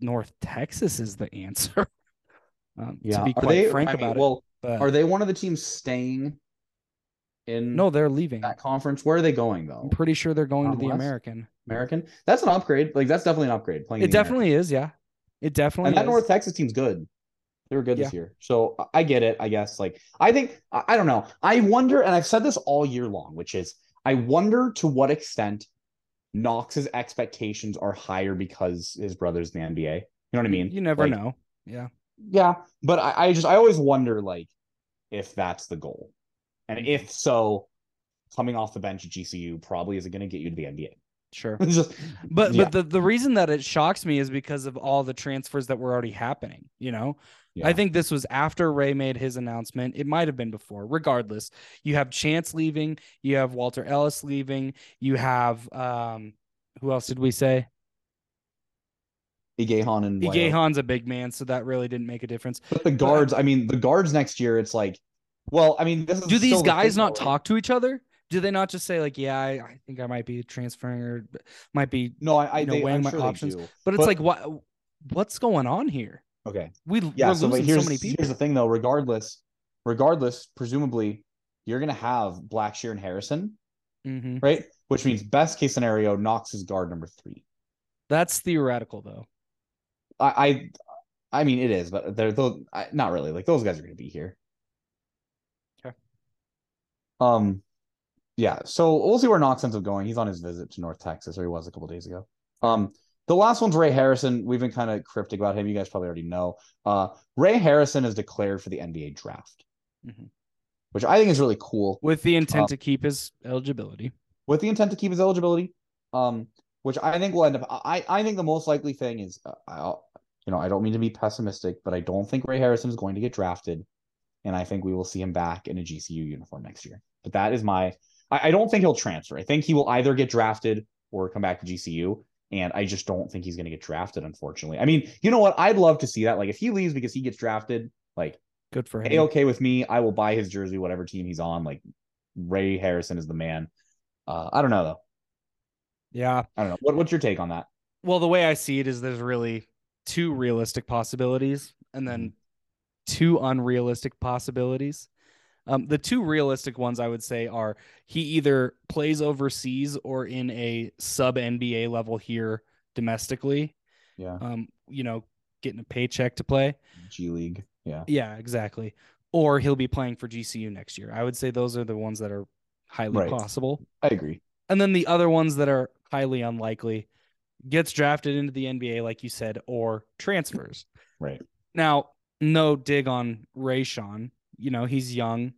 North Texas is the answer. <laughs> Um, Yeah. to be Are quite they frank I mean, about well, it, are they one of the teams staying in no, they're leaving. that conference? Where are they going though? I'm pretty sure they're going to the? American. American? That's an upgrade. Like that's definitely an upgrade. Playing It in the American. definitely is, yeah. It definitely and that is. North Texas team's good. They were good this year. So I- I get it, I guess. Like I think I, I don't know. I wonder, and I've said this all year long, which is I wonder to what extent Knox's expectations are higher because his brother's in the NBA. You know what I mean? You never Like, know. Yeah. Yeah. But I, I just I always wonder like if that's the goal. And mm-hmm. if so, coming off the bench at GCU probably isn't going to get you to the NBA. Sure. <laughs> Just But yeah. but the, the reason that it shocks me is because of all the transfers that were already happening. You know, I think this was after Ray made his announcement. It might have been before. Regardless, you have Chance leaving, you have Walter Ellis leaving, you have um who else did we say? Igiehon and Wyatt. Igiehon's a big man, so that really didn't make a difference. But the guards, I mean, the guards next year, it's like, well, I mean, this is Do these still guys thing, not though, right? talk to each other? Do they not just say like, "Yeah, I, I think I might be transferring or might be," No, I, I you know, they, weighing I'm my sure options? do. but it's like, what what's going on here? Okay, We yeah. we're So, here's so many people. here's the thing, though. Regardless, regardless, presumably, you're gonna have Blacksher and Harrison, hmm right? Which means best case scenario, Knox is guard number three. That's theoretical, though. I, I, I mean, it is, but they're those, I, not really. Like those guys are gonna be here. Okay. Um, yeah. So we'll see where Knox ends up going. He's on his visit to North Texas, or he was a couple days ago. Um, the last one's Ray Harrison. We've been kind of cryptic about him. You guys probably already know. Uh, Ray Harrison is declared for the NBA draft, Mhm. which I think is really cool With the intent Um, to keep his eligibility. with the intent to keep his eligibility. Um, which I think will end up. I I think the most likely thing is, uh, I'll, you know, I don't mean to be pessimistic, but I don't think Ray Harrison is going to get drafted, and I think we will see him back in a GCU uniform next year. But that is my. I, I don't think he'll transfer. I think he will either get drafted or come back to GCU. And I just don't think he's going to get drafted, unfortunately. I mean, you know what? I'd love to see that. Like, if he leaves because he gets drafted, like, Good for him. a okay with me. I will buy his jersey, whatever team he's on. Like, Ray Harrison is the man. Uh, I don't know though. Yeah. I don't know. What, what's your take on that? Well, the way I see it is there's really two realistic possibilities and then two unrealistic possibilities. Um, the two realistic ones I would say are he either plays overseas or in a sub NBA level here domestically. Yeah, Um, you know, getting a paycheck to play. G League. Yeah, Yeah, exactly. Or he'll be playing for GCU next year. I would say those are the ones that are highly Right. possible. I agree. And then the other ones that are highly unlikely gets drafted into the NBA, like you said, or transfers. Right. Now, no dig on Rayshon. You know, he's young.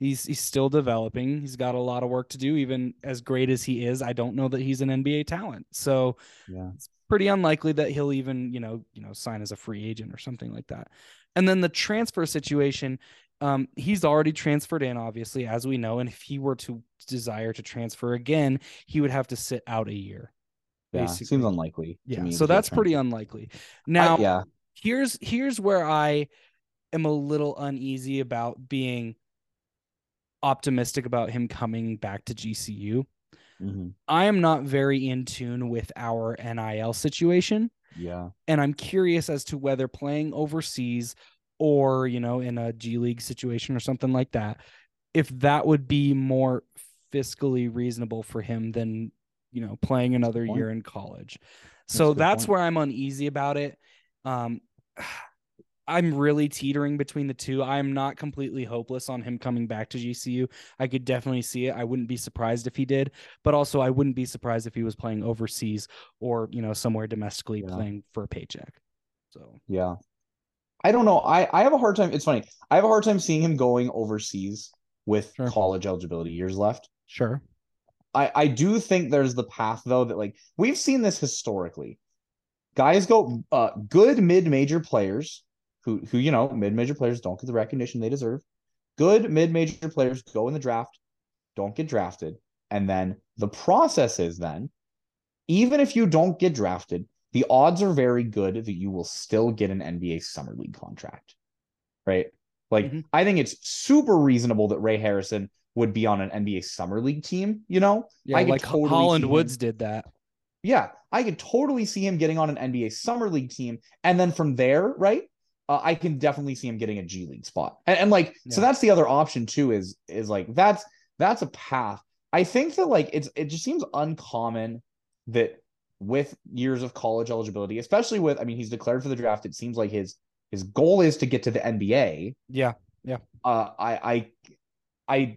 He's he's still developing. He's got a lot of work to do. Even as great as he is, I don't know that he's an NBA talent. So Yeah. it's pretty unlikely that he'll even, you know, you know, sign as a free agent or something like that. And then the transfer situation, Um, he's already transferred in, obviously, as we know, and if he were to desire to transfer again, he would have to sit out a year. Yeah, seems unlikely. to Yeah, so that's pretty unlikely. Now, yeah, here's here's where I am a little uneasy about being optimistic about him coming back to GCU. mhm, I am not very in tune with our NIL situation, yeah, and I'm curious as to whether playing overseas or, you know, in a G League situation or something like that, if that would be more fiscally reasonable for him than, you know, playing another year in college. That's So that's point. where I'm uneasy about it. Um, I'm really teetering between the two. I'm not completely hopeless on him coming back to GCU. I could definitely see it. I wouldn't be surprised if he did, but also I wouldn't be surprised if he was playing overseas or, you know, somewhere domestically Yeah. playing for a paycheck. So, yeah. I don't know. I I have a hard time. It's funny. I have a hard time seeing him going overseas with Sure. college eligibility years left. sure. I I do think there's the path though that like we've seen this historically. Guys go uh good mid-major players who who you know mid-major players don't get the recognition they deserve. Good mid-major players go in the draft, don't get drafted, and then the process is then even if you don't get drafted, the odds are very good that you will still get an NBA summer league contract. Right? Like Mhm. I think it's super reasonable that Ray Harrison would be on an NBA summer league team, you know? Yeah, I like totally Holland Woods did that. Yeah, I could totally see him getting on an NBA summer league team, and then from there, right? Uh, I can definitely see him getting a G League spot, and, and like, so that's the other option too. Is is like that's that's a path. I think that like it's it just seems uncommon that with years of college eligibility, especially with I mean he's declared for the draft. It seems like his his goal is to get to the NBA Yeah. Yeah. Uh, I, I, I,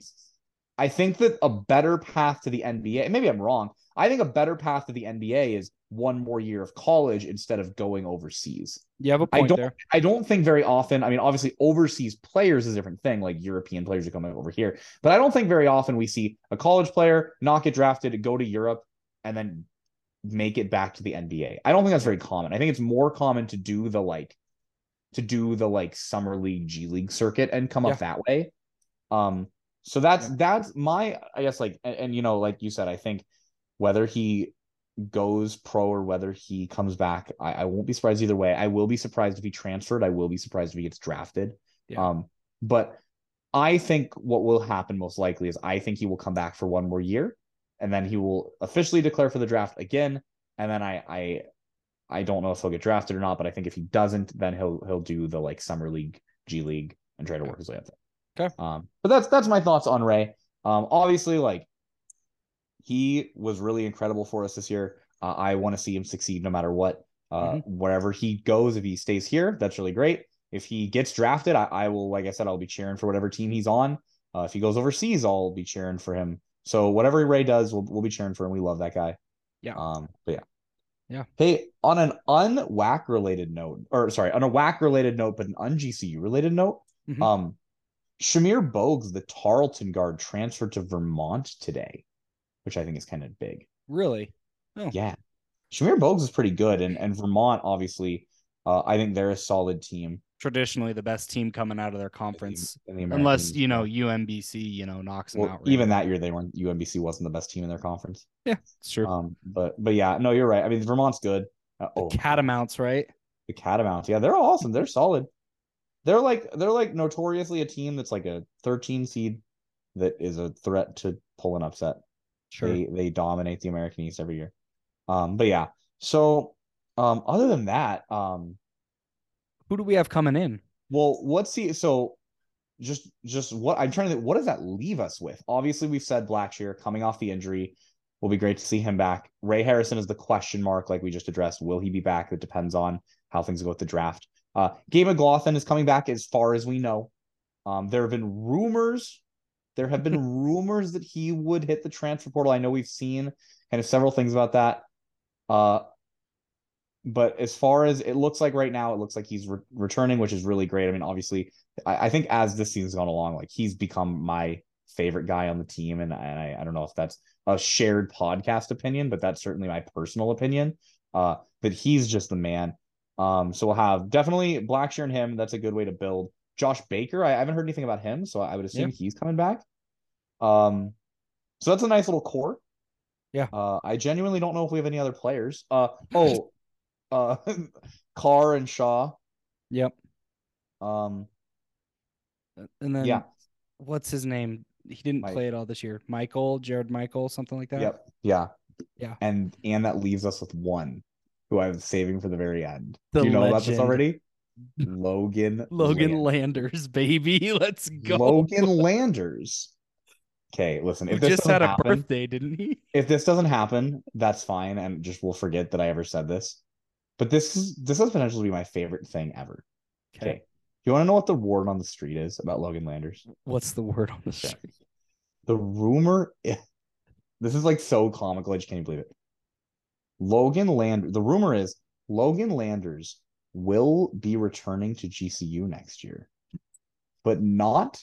I think that a better path to the NBA. Maybe I'm wrong. I think a better path to the NBA is one more year of college instead of going overseas. You have a I point don't. there. I don't think very often. I mean, obviously, overseas players is a different thing. Like European players are coming over here, but I don't think very often we see a college player not get drafted, go to Europe, and then make it back to the NBA. I don't think that's very common. I think it's more common to do the like, to do the like summer league, G League circuit and come Yeah. up that way. Um. So that's that's my I guess like and, and you know like you said I think whether he goes pro or whether he comes back, I, I won't be surprised either way. I will be surprised if he transferred. I will be surprised if he gets drafted. Yeah. Um, but I think what will happen most likely is I think he will come back for one more year, and then he will officially declare for the draft again. And then I I I don't know if he'll get drafted or not, but I think if he doesn't, then he'll he'll do the like summer league, G League, and try to work his way up there. Okay. Um, but that's that's my thoughts on Ray. Um, obviously, like he was really incredible for us this year. Uh, I want to see him succeed no matter what. Uh, Mhm. Wherever he goes, if he stays here, that's really great. If he gets drafted, I, I will, like I said, I'll be cheering for whatever team he's on. Uh, if he goes overseas, I'll be cheering for him. So whatever Ray does, we'll, we'll be cheering for him. We love that guy. Yeah. Um. But yeah. Yeah. Hey, on an unwhack related note, or sorry, on a whack related note, but an ungcu related note, Mhm. um, Shamir Bogues, the Tarleton guard, transferred to Vermont today, which I think is kind of big. Really? Oh. Yeah. Shamir Bogues is pretty good. And and Vermont, obviously, uh, I think they're a solid team. Traditionally the best team coming out of their conference. in the Unless, you know, UMBC, you know, knocks them well, out. even that year they weren't UMBC wasn't the best team in their conference. Yeah, it's true. Um, but but yeah, no, you're right. I mean, Vermont's good. Uh, oh, Catamounts, right? the Catamounts, yeah, they're awesome. They're solid. They're like they're like notoriously a team that's like a 13 seed that is a threat to pull an upset. Sure. They they dominate the American East every year. Um, but yeah. So um, other than that, um, Who do we have coming in? well, let's see. So just just what I'm trying to think, what does that leave us with? Obviously, we've said Blacksher coming off the injury. Will be great to see him back. Ray Harrison is the question mark, like we just addressed. Will he be back? It depends on how things go with the draft. Uh, Gabe McGlothan is coming back as far as we know. Um, there have been rumors. There have been <laughs> rumors that he would hit the transfer portal. I know we've seen kind of several things about that. Uh, but as far as it looks like right now, it looks like he's re- returning, which is really great. I mean, obviously, I, I think as this season's gone along, like he's become my favorite guy on the team, and, and I, I don't know if that's a shared podcast opinion, but that's certainly my personal opinion. Uh, but he's just the man. Um, so we'll have definitely Blacksher and him. That's a good way to build. Josh Baker, I, I haven't heard anything about him, so I would assume he's coming back. Um, so that's a nice little core. Yeah. Uh, I genuinely don't know if we have any other players. Uh, oh, <laughs> uh, <laughs> Carr and Shaw. Yep. Um, And then yeah. what's his name? He didn't Mike. play it all this year. Michael, Jared Michael, something like that. Yep. Yeah. Yeah. And and that leaves us with one who I'm saving for the very end. The Do you know about this already? Logan. Logan Land- Landers, baby. <laughs> Let's go. Logan Landers. Okay, listen. Who If this just had a happen, birthday, didn't he? if this doesn't happen, that's fine, and just we'll forget that I ever said this. But this is this has potential to be my favorite thing ever. Okay. You want to know what the word on the street is about Logan Landers? What's the word on the Okay. street? The rumor eh, this is like so comical, I just can't believe it. Logan Land the rumor is Logan Landers will be returning to GCU next year, but not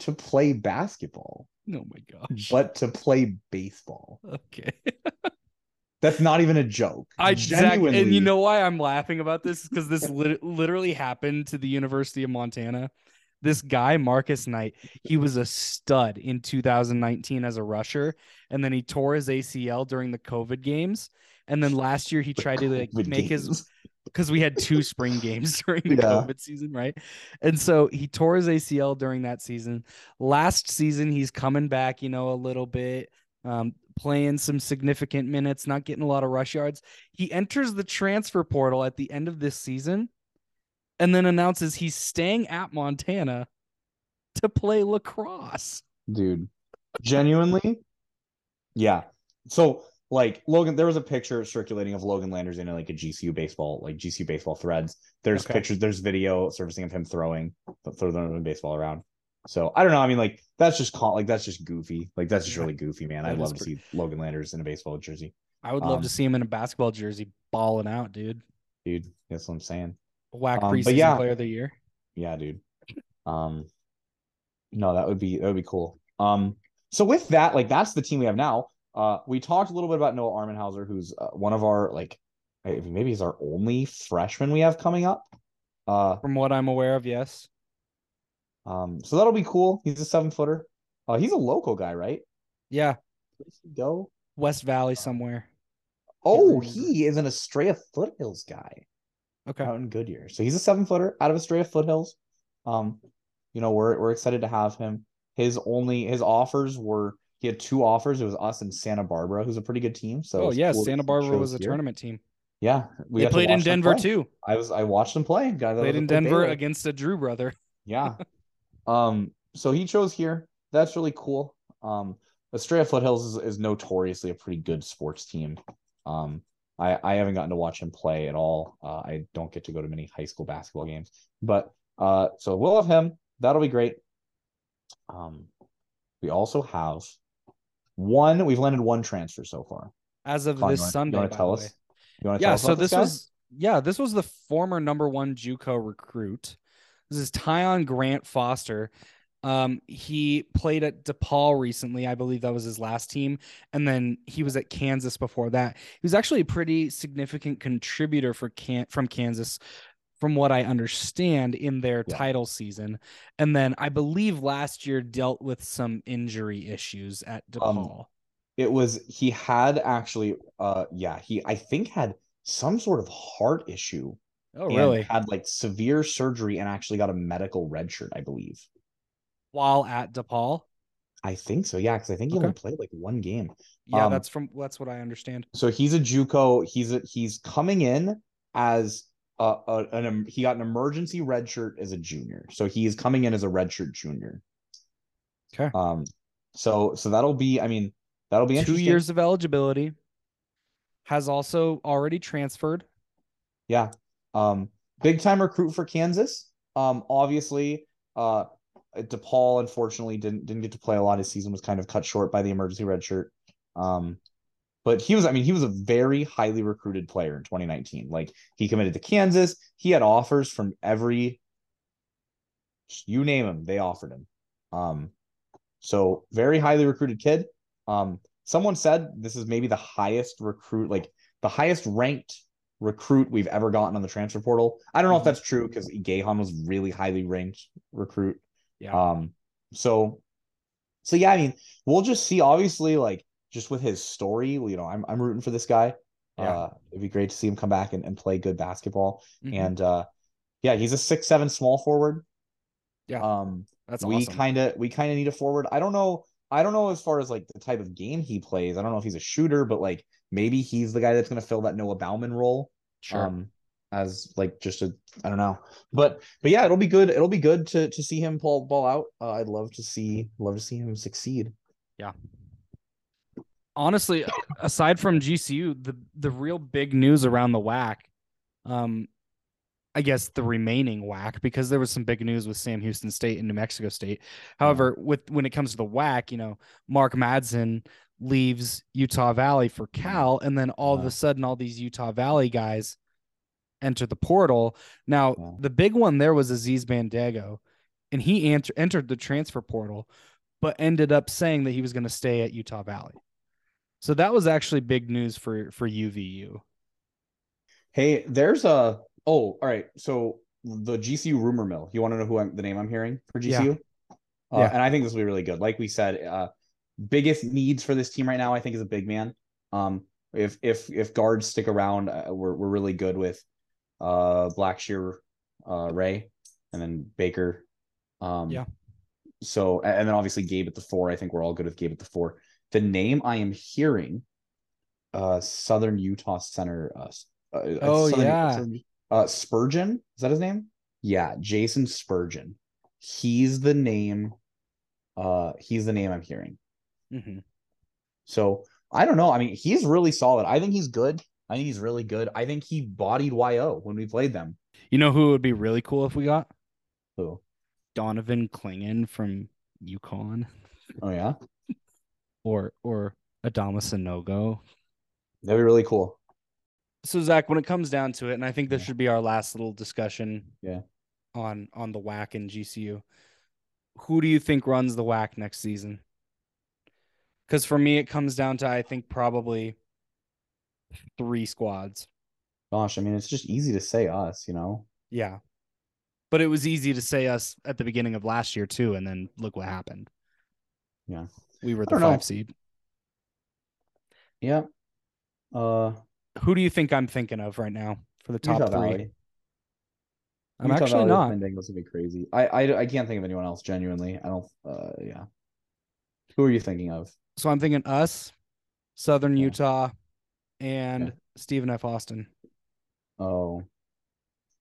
to play basketball, Oh my gosh. but to play baseball. okay. <laughs> That's not even a joke. I exactly, and you know why I'm laughing about this? Because this lit- literally happened to the University of Montana. This guy, Marcus Knight, he was a stud in 2019 as a rusher, and then he tore his ACL during the COVID games. And then last year he tried to like make his games. Because we had two spring games <laughs> during the Yeah. COVID season, right? And so he tore his ACL during that season. Last season, he's coming back, you know, a little bit, um, playing some significant minutes, not getting a lot of rush yards. He enters the transfer portal at the end of this season and then announces he's staying at Montana to play lacrosse. dude. Genuinely, yeah. So like Logan, there was a picture circulating of Logan Landers in like a GCU baseball, like GCU baseball threads. There's Okay. pictures, there's video surfacing of him throwing throwing the baseball around. So I don't know. I mean, like that's just con- like that's just goofy. Like that's just really goofy, man. That I'd love to see Logan Landers in a baseball jersey, I would love Um, to see him in a basketball jersey balling out, dude. dude. That's what I'm saying. WAC Um, preseason yeah. player of the year. Yeah, dude. Um, no, that would be that would be cool. Um, so with that, like that's the team we have now. Uh, we talked a little bit about Noah Amenhauser, who's uh, one of our like maybe he's our only freshman we have coming up. Uh, From what I'm aware of, yes. um, so that'll be cool. He's a seven footer. Uh, he's a local guy, right? Yeah. Go? West Valley somewhere. Oh, he is an Estrella Foothills guy. Okay. out in Goodyear. So he's a seven footer out of Estrella Foothills. Um, you know, we're we're excited to have him. His only his offers were he had two offers. It was us and Santa Barbara, who's a pretty good team. So oh yeah, cool Santa Barbara was a here. tournament team. Yeah, we they played in Denver too. I was I watched them play. Guy Played in Denver Baylor. against a Drew brother. <laughs> Yeah. <laughs> um. So he chose here. That's really cool. Um. Estrella Foothills is, is notoriously a pretty good sports team. Um. I, I haven't gotten to watch him play at all. Uh, I don't get to go to many high school basketball games, but uh, so we'll have him. That'll be great. Um, we also have one. We've landed one transfer so far. As of this you Sunday. You want to tell us? You want to tell Yeah, so this was yeah, this was the former number one JUCO recruit. This is Tyon Grant Foster. Um, he played at DePaul recently. I believe that was his last team, and then he was at Kansas before that. He was actually a pretty significant contributor for Can from Kansas, from what I understand, in their Yeah. title season. And then I believe last year dealt with some injury issues at Um, DePaul. It was he had actually. Uh, yeah, he I think had some sort of heart issue. oh, really? Had like severe surgery and actually got a medical red shirt, I believe. While at DePaul. I think so. Yeah, because I think he Okay. only played like one game. Yeah, Um, that's from that's what I understand. So he's a JUCO. He's a, he's coming in as a, a an he got an emergency red shirt as a junior. So he is coming in as a red shirt junior. Okay. Um. So so that'll be. I mean, that'll be Two years of eligibility. Has also already transferred. Yeah. Um. Big time recruit for Kansas. Um. Obviously. Uh. DePaul unfortunately didn't didn't get to play a lot. His season was kind of cut short by the emergency red shirt. Um. But he was, I mean, he was a very highly recruited player in 2019. Like he committed to Kansas. He had offers from every, you name him, they offered him. Um, so very highly recruited kid. Um, someone said this is maybe the highest recruit, like the highest ranked recruit we've ever gotten on the transfer portal. I don't know if Mhm. that's true because Gahan was really highly ranked recruit. Yeah. Um. So, so yeah, I mean, we'll just see. Obviously, like just with his story, you know, I'm I'm rooting for this guy. Yeah. Uh, it'd be great to see him come back and, and play good basketball. Mhm. And uh, yeah, he's a six seven small forward. Yeah. Um, That's we awesome. kind of we kind of need a forward. I don't know. I don't know as far as like the type of game he plays. I don't know if he's a shooter, but like maybe he's the guy that's going to fill that Noah Baumann role. sure. Um, as like just a I don't know, but but yeah, it'll be good. It'll be good to to see him pull ball out. Uh, I'd love to see love to see him succeed. Honestly, aside from GCU, the the real big news around the WAC, um, I guess the remaining WAC because there was some big news with Sam Houston State and New Mexico State. However, with when it comes to the WAC, you know, Mark Madsen leaves Utah Valley for Cal, and then all of a sudden, all these Utah Valley guys enter the portal. Now, Yeah. the big one there was Aziz Bandaogo, and he enter- entered the transfer portal, but ended up saying that he was going to stay at Utah Valley. So that was actually big news for for UVU. Hey, there's a oh, all right. So the GCU rumor mill. You want to know who I'm the name I'm hearing for Yeah. GCU? Uh, Yeah. And I think this will be really good. Like we said, uh, biggest needs for this team right now, I think, is a big man. Um, if if if guards stick around, uh, we're we're really good with uh Blacksher, uh Ray, and then Baker. Um, Yeah. So and then obviously Gabe at the four. I think we're all good with Gabe at the four. The name I am hearing, uh, Southern Utah Center. Uh, uh, Oh, Southern- yeah. Southern- uh, Spurgeon. Is that his name? Yeah, Jason Spurgeon. He's the name. Uh, he's the name I'm hearing. Mm-hmm. So I don't know. I mean, he's really solid. I think he's good. I think he's really good. I think he bodied YO when we played them. You know who would be really cool if we got Who? Donovan Clingan from UConn Oh yeah, or or Adama Sanogo. that'd be really cool. So Zach, when it comes down to it, and I think this Yeah. should be our last little discussion. Yeah. On on the WAC and GCU, who do you think runs the WAC next season? Because for me, it comes down to I think probably three squads. Gosh, I mean, it's just easy to say us, you know. Yeah. But it was easy to say us at the beginning of last year too, and then look what happened. Yeah. We were the don't know. five seed. Yeah. Uh, Who do you think I'm thinking of right now for the top Utah three? Valley. I'm Utah actually Valley not. Bengals would be crazy. I, I I can't think of anyone else genuinely. I don't. Uh, yeah. Who are you thinking of? So I'm thinking us, Southern Yeah. Utah, and Yeah. Stephen F. Austin. Oh,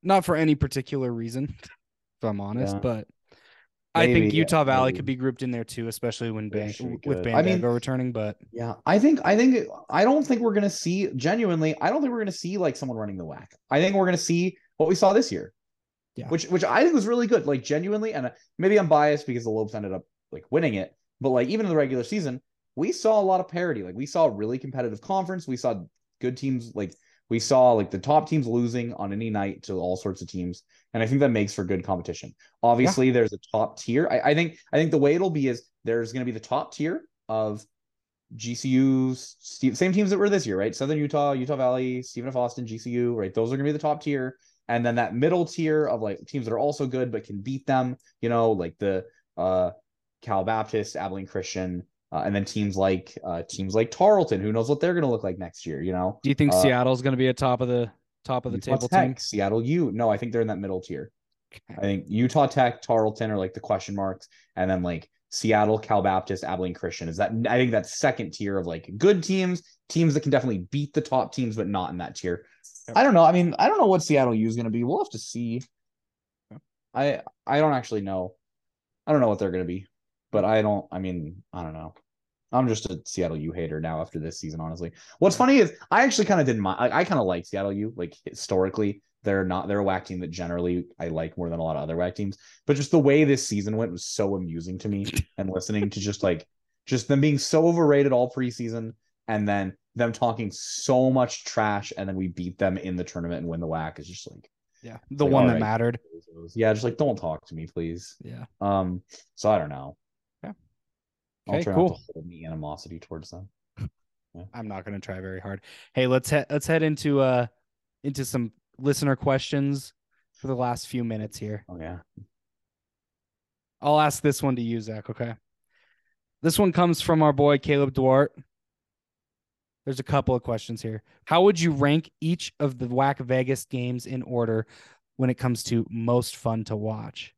Not for any particular reason, <laughs> if I'm honest, Yeah. but I think Maybe, Utah Valley maybe. could be grouped in there too, especially when Ban- with. Bandaogo I mean- returning. But Yeah, I think I think I don't think we're gonna see genuinely. I don't think we're gonna see like someone running the WAC. I think we're gonna see what we saw this year. Yeah. Which which I think was really good. Like genuinely, and uh, maybe I'm biased because the Lopes ended up like winning it. But like even in the regular season, we saw a lot of parity. Like we saw a really competitive conference. We saw good teams. Like we saw like the top teams losing on any night to all sorts of teams, and I think that makes for good competition. Obviously, there's a top tier. I, I think I think the way it'll be is there's going to be the top tier of GCU's same teams that were this year, right? Southern Utah, Utah Valley, Stephen F. Austin, GCU, right? Those are gonna be the top tier. And then that middle tier of like teams that are also good but can beat them, you know, like the uh Cal Baptist, Abilene Christian, uh, and then teams like uh teams like Tarleton, who knows what they're gonna look like next year, you know? do you think Uh, Seattle's going to be a top of the top of the Utah table Tech, team? Seattle U. No, I think they're in that middle tier. I think Utah Tech, Tarleton are like the question marks, and then like Seattle, Cal Baptist, Abilene Christian is that. I think that second tier of like good teams, teams that can definitely beat the top teams, but not in that tier. I don't know. I mean, I don't know what Seattle U is going to be. We'll have to see. I I don't actually know. I don't know what they're going to be, but I don't. I mean, I don't know. I'm just a Seattle U hater now after this season. Honestly, what's funny is I actually kind of didn't mind. I, I kind of like Seattle U. Like historically, they're not they're a WAC team that generally I like more than a lot of other WAC teams. But just the way this season went was so amusing to me, <laughs> and listening to just like just them being so overrated all preseason, and then them talking so much trash, and then we beat them in the tournament and win the WAC is just like Yeah, the like, one that right. mattered. yeah, just like don't talk to me, please. Yeah. Um, so I don't know. Yeah. I'll Okay, try cool. not to hold any animosity towards them. <laughs> I'm not going to try very hard. Hey, let's head let's head into uh into some listener questions for the last few minutes here. Oh yeah. I'll ask this one to you, Zach. Okay. This one comes from our boy Caleb Duarte. There's a couple of questions here. How would you rank each of the WAC Vegas games in order when it comes to most fun to watch?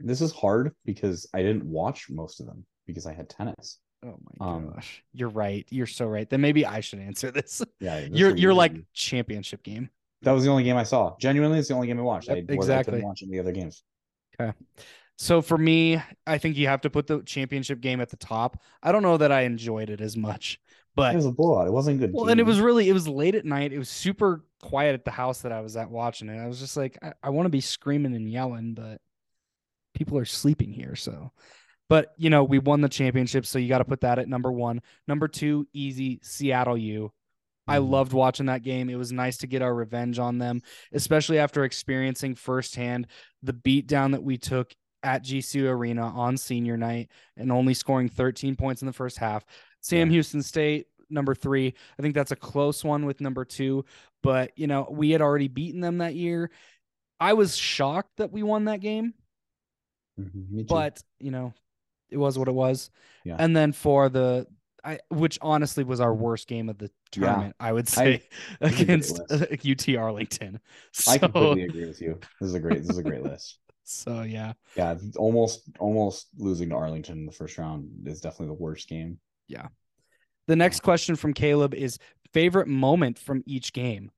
This is hard because I didn't watch most of them because I had tennis. Oh my Um, gosh. You're right. You're so right. Then maybe I should answer <laughs> this. Yeah, this you're you're like easy. championship game. that was the only game I saw. Genuinely, it's the only game I watched. Yep, I wasn't- exactly. couldn't watch any other games. Okay. So for me, I think you have to put the championship game at the top. I don't know that I enjoyed it as much, but It was a blowout. It wasn't good. Well, and it was really it was late at night. It was super quiet at the house that I was at watching it. I was just like, I, I want to be screaming and yelling, but people are sleeping here. So, but you know, we won the championship, so you got to put that at number one. Number two, easy Seattle U. I Mhm. loved watching that game. It was nice to get our revenge on them, especially after experiencing firsthand the beatdown that we took at GCU Arena on senior night and only scoring 13 points in the first half. Sam Yeah. Houston State, number three. I think that's a close one with number two, but you know, we had already beaten them that year. I was shocked that we won that game, Mhm, but you know, it was what it was. Yeah. And then for the I which honestly was our worst game of the Yeah. tournament, I would say <laughs> a great against uh. UT Arlington. So, I completely agree with you. This is a great. This is a great list. <laughs> so yeah. Yeah, almost almost losing to Arlington in the first round is definitely the worst game. Yeah. The next question from Caleb is favorite moment from each game.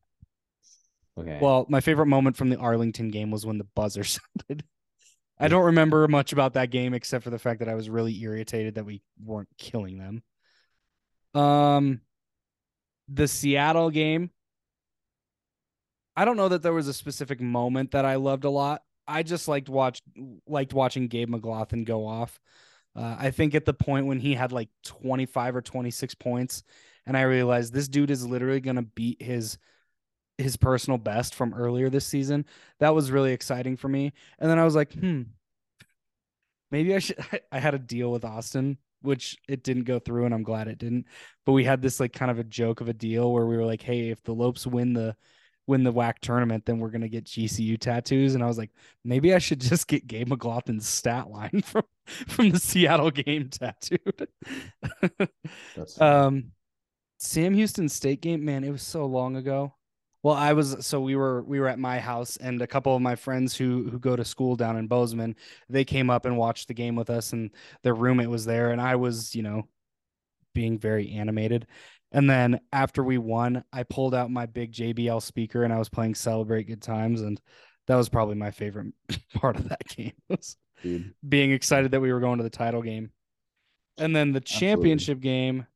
Okay. Well, my favorite moment from the Arlington game was when the buzzer <laughs> sounded. I don't remember much about that game except for the fact that I was really irritated that we weren't killing them. Um the Seattle game I don't know that there was a specific moment that I loved a lot. I just liked watch liked watching Gabe McGlothan go off. Uh, I think at the point when he had like 25 or 26 points and I realized this dude is literally going to beat his his personal best from earlier this season. That was really exciting for me. And then I was like, hmm, maybe I should. <laughs> I had a deal with Austin, which it didn't go through, and I'm glad it didn't. But we had this like kind of a joke of a deal where we were like, hey, if the Lopes win the win the WAC tournament, then we're gonna get GCU tattoos. And I was like, maybe I should <laughs> just get Gabe McGlothan's stat line <laughs> from from the Seattle game tattooed. Um, Sam Houston State game, man, it was so long ago. Well, I was so we were we were at my house, and a couple of my friends who who go to school down in Bozeman, they came up and watched the game with us, and their roommate was there, and I was, you know, being very animated. And then after we won, I pulled out my big JBL speaker and I was playing "Celebrate Good Times," and that was probably my favorite <laughs> part of that game <laughs> was dude. being excited that we were going to the title game. And then the championship game.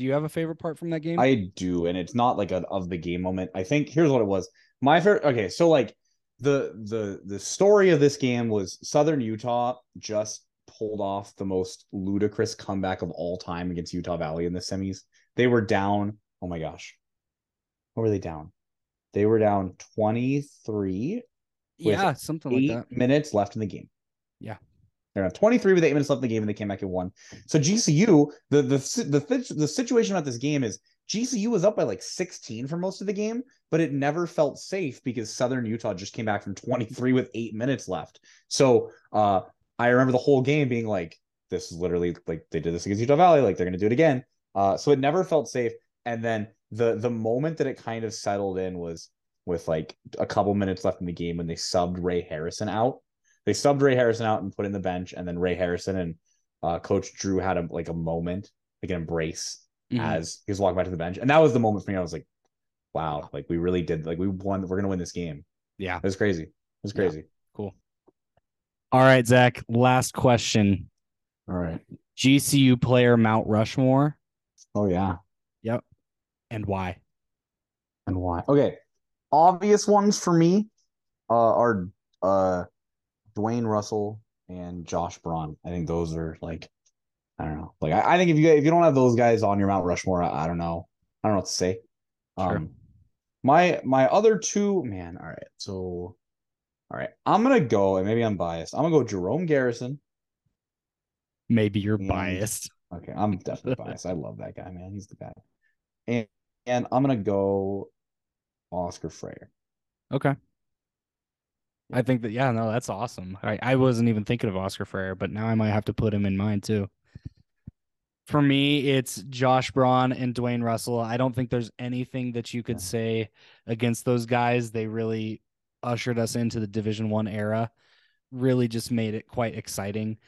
Do you have a favorite part from that game? I do, and it's not like a of the game moment. I think here's what it was. My favorite. Okay, so like the the the story of this game was Southern Utah just pulled off the most ludicrous comeback of all time against Utah Valley in the semis. They were down. Oh my gosh, what were they down? They were down twenty three yeah, something like that. minutes left in the game. Yeah. They're on 23 with eight minutes left in the game, and they came back and won. So GCU, the the si- the the situation about this game is GCU was up by like 16 for most of the game, but it never felt safe because Southern Utah just came back from 23 with eight minutes left. So uh, I remember the whole game being like, this is literally like they did this against Utah Valley, like they're gonna do it again. Uh, so it never felt safe. And then the the moment that it kind of settled in was with like a couple minutes left in the game when they subbed Ray Harrison out. They subbed Ray Harrison out and put in the bench, and then Ray Harrison and uh, Coach Drew had a like a moment, like an embrace Mhm. as he was walking back to the bench, and that was the moment for me. I was like, "Wow, like we really did, like we won. We're gonna win this game." Yeah, It was crazy. It was Yeah. crazy. cool. All right, Zach. Last question. All right. GCU player Mount Rushmore Oh yeah. Yep. And why? And why? Okay. Obvious ones for me uh, are uh, DeWayne Russell and Josh Braun. I think those are like, I don't know. Like I, I think if you if you don't have those guys on your Mount Rushmore, I, I don't know. I don't know what to say. Sure. Um, my my other two, man. All right. So, all right. I'm gonna go, and maybe I'm biased. I'm gonna go Jerome Garrison. Maybe you're And- biased. Okay, I'm definitely biased. I love that guy, man. He's the guy. And and I'm gonna go Oscar Frayer. Okay. I think that yeah, no, that's awesome. I, I wasn't even thinking of Oscar Frayer, but now I might have to put him in mind too. For me, it's Josh Braun and DeWayne Russell. I don't think there's anything that you could say against those guys. They really ushered us into the Division One era. Really, just made it quite exciting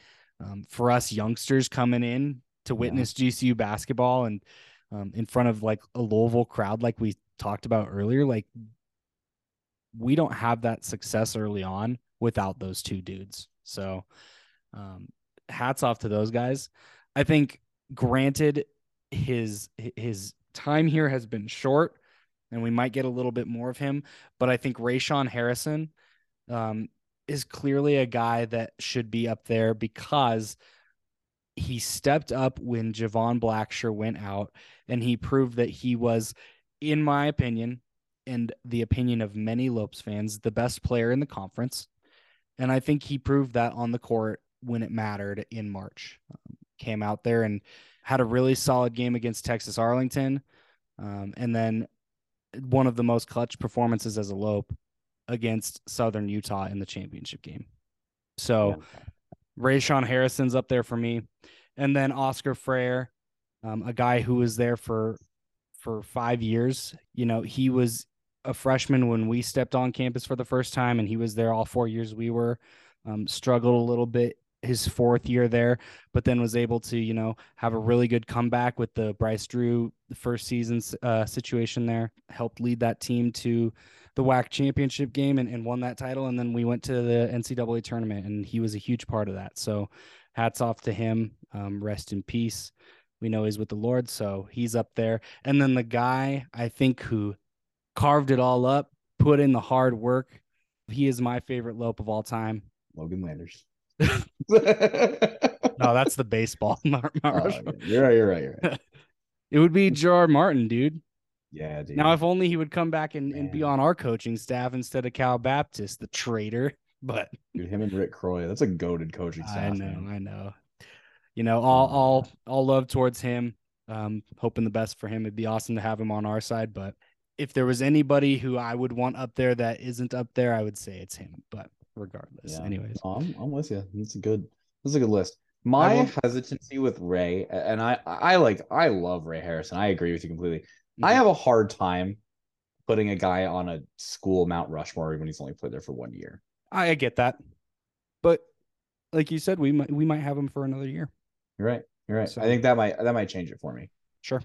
um, for us youngsters coming in to Yeah. witness GCU basketball and um, in front of like a Louisville crowd, like we talked about earlier. Like we don't have that success early on without those two dudes. So, um, hats off to those guys. I think, granted, his his time here has been short, and we might get a little bit more of him. But I think Rayshon Harrison um, is clearly a guy that should be up there because he stepped up when Jovan Blacksher went out, and he proved that he was, in my opinion, and the opinion of many Lopes fans, the best player in the conference. And I think he proved that on the court when it mattered in March. Um, came out there and had a really solid game against Texas Arlington. Um, and then one of the most clutch performances as a Lope against Southern Utah in the championship game. So Rayshon Harrison's up there for me. And then Oscar Frayer, um, a guy who was there for for five years. You know, he was a freshman when we stepped on campus for the first time, and he was there all four years we were. Um, struggled a little bit his fourth year there, but then was able to, you know, have a really good comeback with the Bryce Drew first season uh, situation there. Helped lead that team to the WAC championship game and, and won that title. And then we went to the NCAA tournament, and he was a huge part of that. So, hats off to him. Um, rest in peace. We know he's with the Lord, so he's up there. And then the guy I think who carved it all up, put in the hard work. He is my favorite Lope of all time. Logan Landers. <laughs> No, that's the baseball. <laughs> Mount Oh, you're right. You're right. You're right. <laughs> It would be Gerard Martin, dude. Yeah, dude. Now, if only he would come back and, and be on our coaching staff instead of Cal Baptist, the traitor. But dude, him and Rick Croy, that's a goaded coaching staff. I know, man. I know. You know, all all all love towards him. Um, hoping the best for him. It'd be awesome to have him on our side. But if there was anybody who I would want up there that isn't up there, I would say it's him. But regardless, Yeah. anyways. I'm, I'm with you. It's a good. Is a good list. My hesitancy with Ray, and I, I like, I love Ray Harrison. I agree with you completely. I Mhm. have a hard time putting a guy on a school Mount Rushmore when he's only played there for one year. I, I get that. But like you said, we might we might have him for another year. You're right. You're right. So- I think that might that might change it for me. Sure.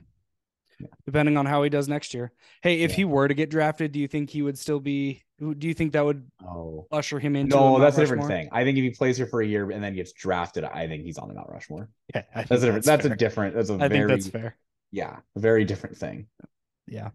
Depending on how he does next year. Hey, if Yeah. he were to get drafted, do you think he would still be? Do you think that would Oh usher him into? no, that's a different Rushmore? thing. I think if he plays here for a year and then gets drafted, I think he's on the Mount Rushmore. <laughs> Yeah, That's a different. That's, fair. a different. That's a I very think that's fair. yeah, a very different thing. Yeah.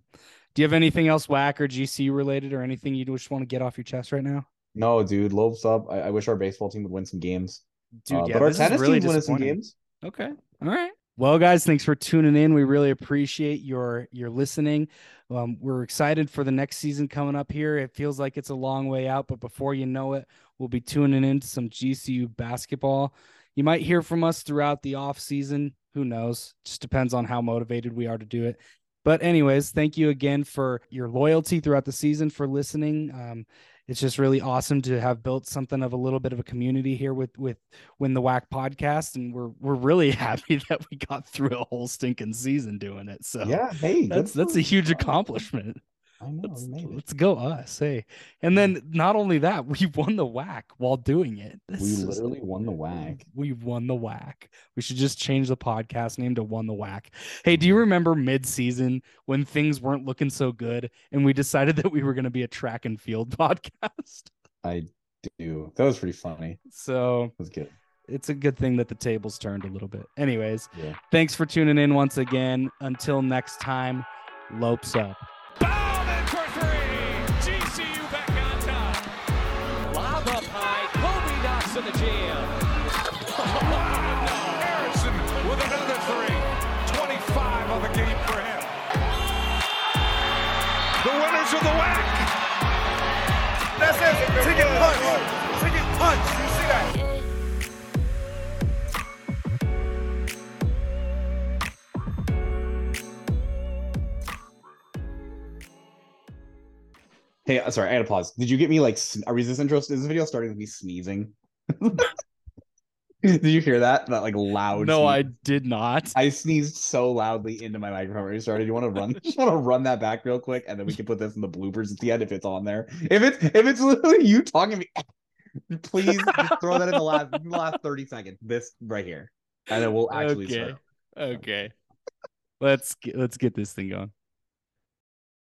Do you have anything else WAC or GC related or anything you just want to get off your chest right now? No, dude, Lopes up. I, I wish our baseball team would win some games. Dude, Uh, yeah, but our tennis really team's winning some games. Okay. All right. Well, guys, thanks for tuning in. We really appreciate your your listening. Um, we're excited for the next season coming up here. It feels like it's a long way out, but before you know it, we'll be tuning into some GCU basketball. You might hear from us throughout the off season. Who knows? Just depends on how motivated we are to do it. But anyways, thank you again for your loyalty throughout the season for listening. Um, it's just really awesome to have built something of a little bit of a community here with with Win the WAC podcast, and we're we're really <laughs> happy that we got through a whole stinking season doing it. So Yeah, hey, good that's that's a huge accomplishment. I know, Let's, we made it. let's go us, hey! And then not only that, <laughs> we won the WAC while doing it. This We is- literally won the WAC. We won the WAC. We should just change the podcast name to Won the WAC. Hey, Mm-hmm. do you remember mid-season when things weren't looking so good, and we decided <laughs> that we were going to be a track and field <laughs> podcast? I do. That was pretty funny. So That was good. it's a good thing that the tables turned a little bit. Anyways, Yeah. thanks for tuning in once again. Until next time, Lopes up. Ticket punch. Ticket punch. You see that? Hey, sorry, I had to pause. Did you get me like? sn- Are we this intro? Is this video starting with me sneezing? <laughs> <laughs> Did you hear that? That like loud. No, I did not. I sneezed so loudly into my microphone when we started. You want to run? Just want to run that back real quick, and then we can put this in the bloopers at the end if it's on there. If it's if it's literally you talking to me, <laughs> please throw that in the last last thirty seconds. This right here, and then we'll actually Okay. start. Okay. Let's get, let's get this thing going.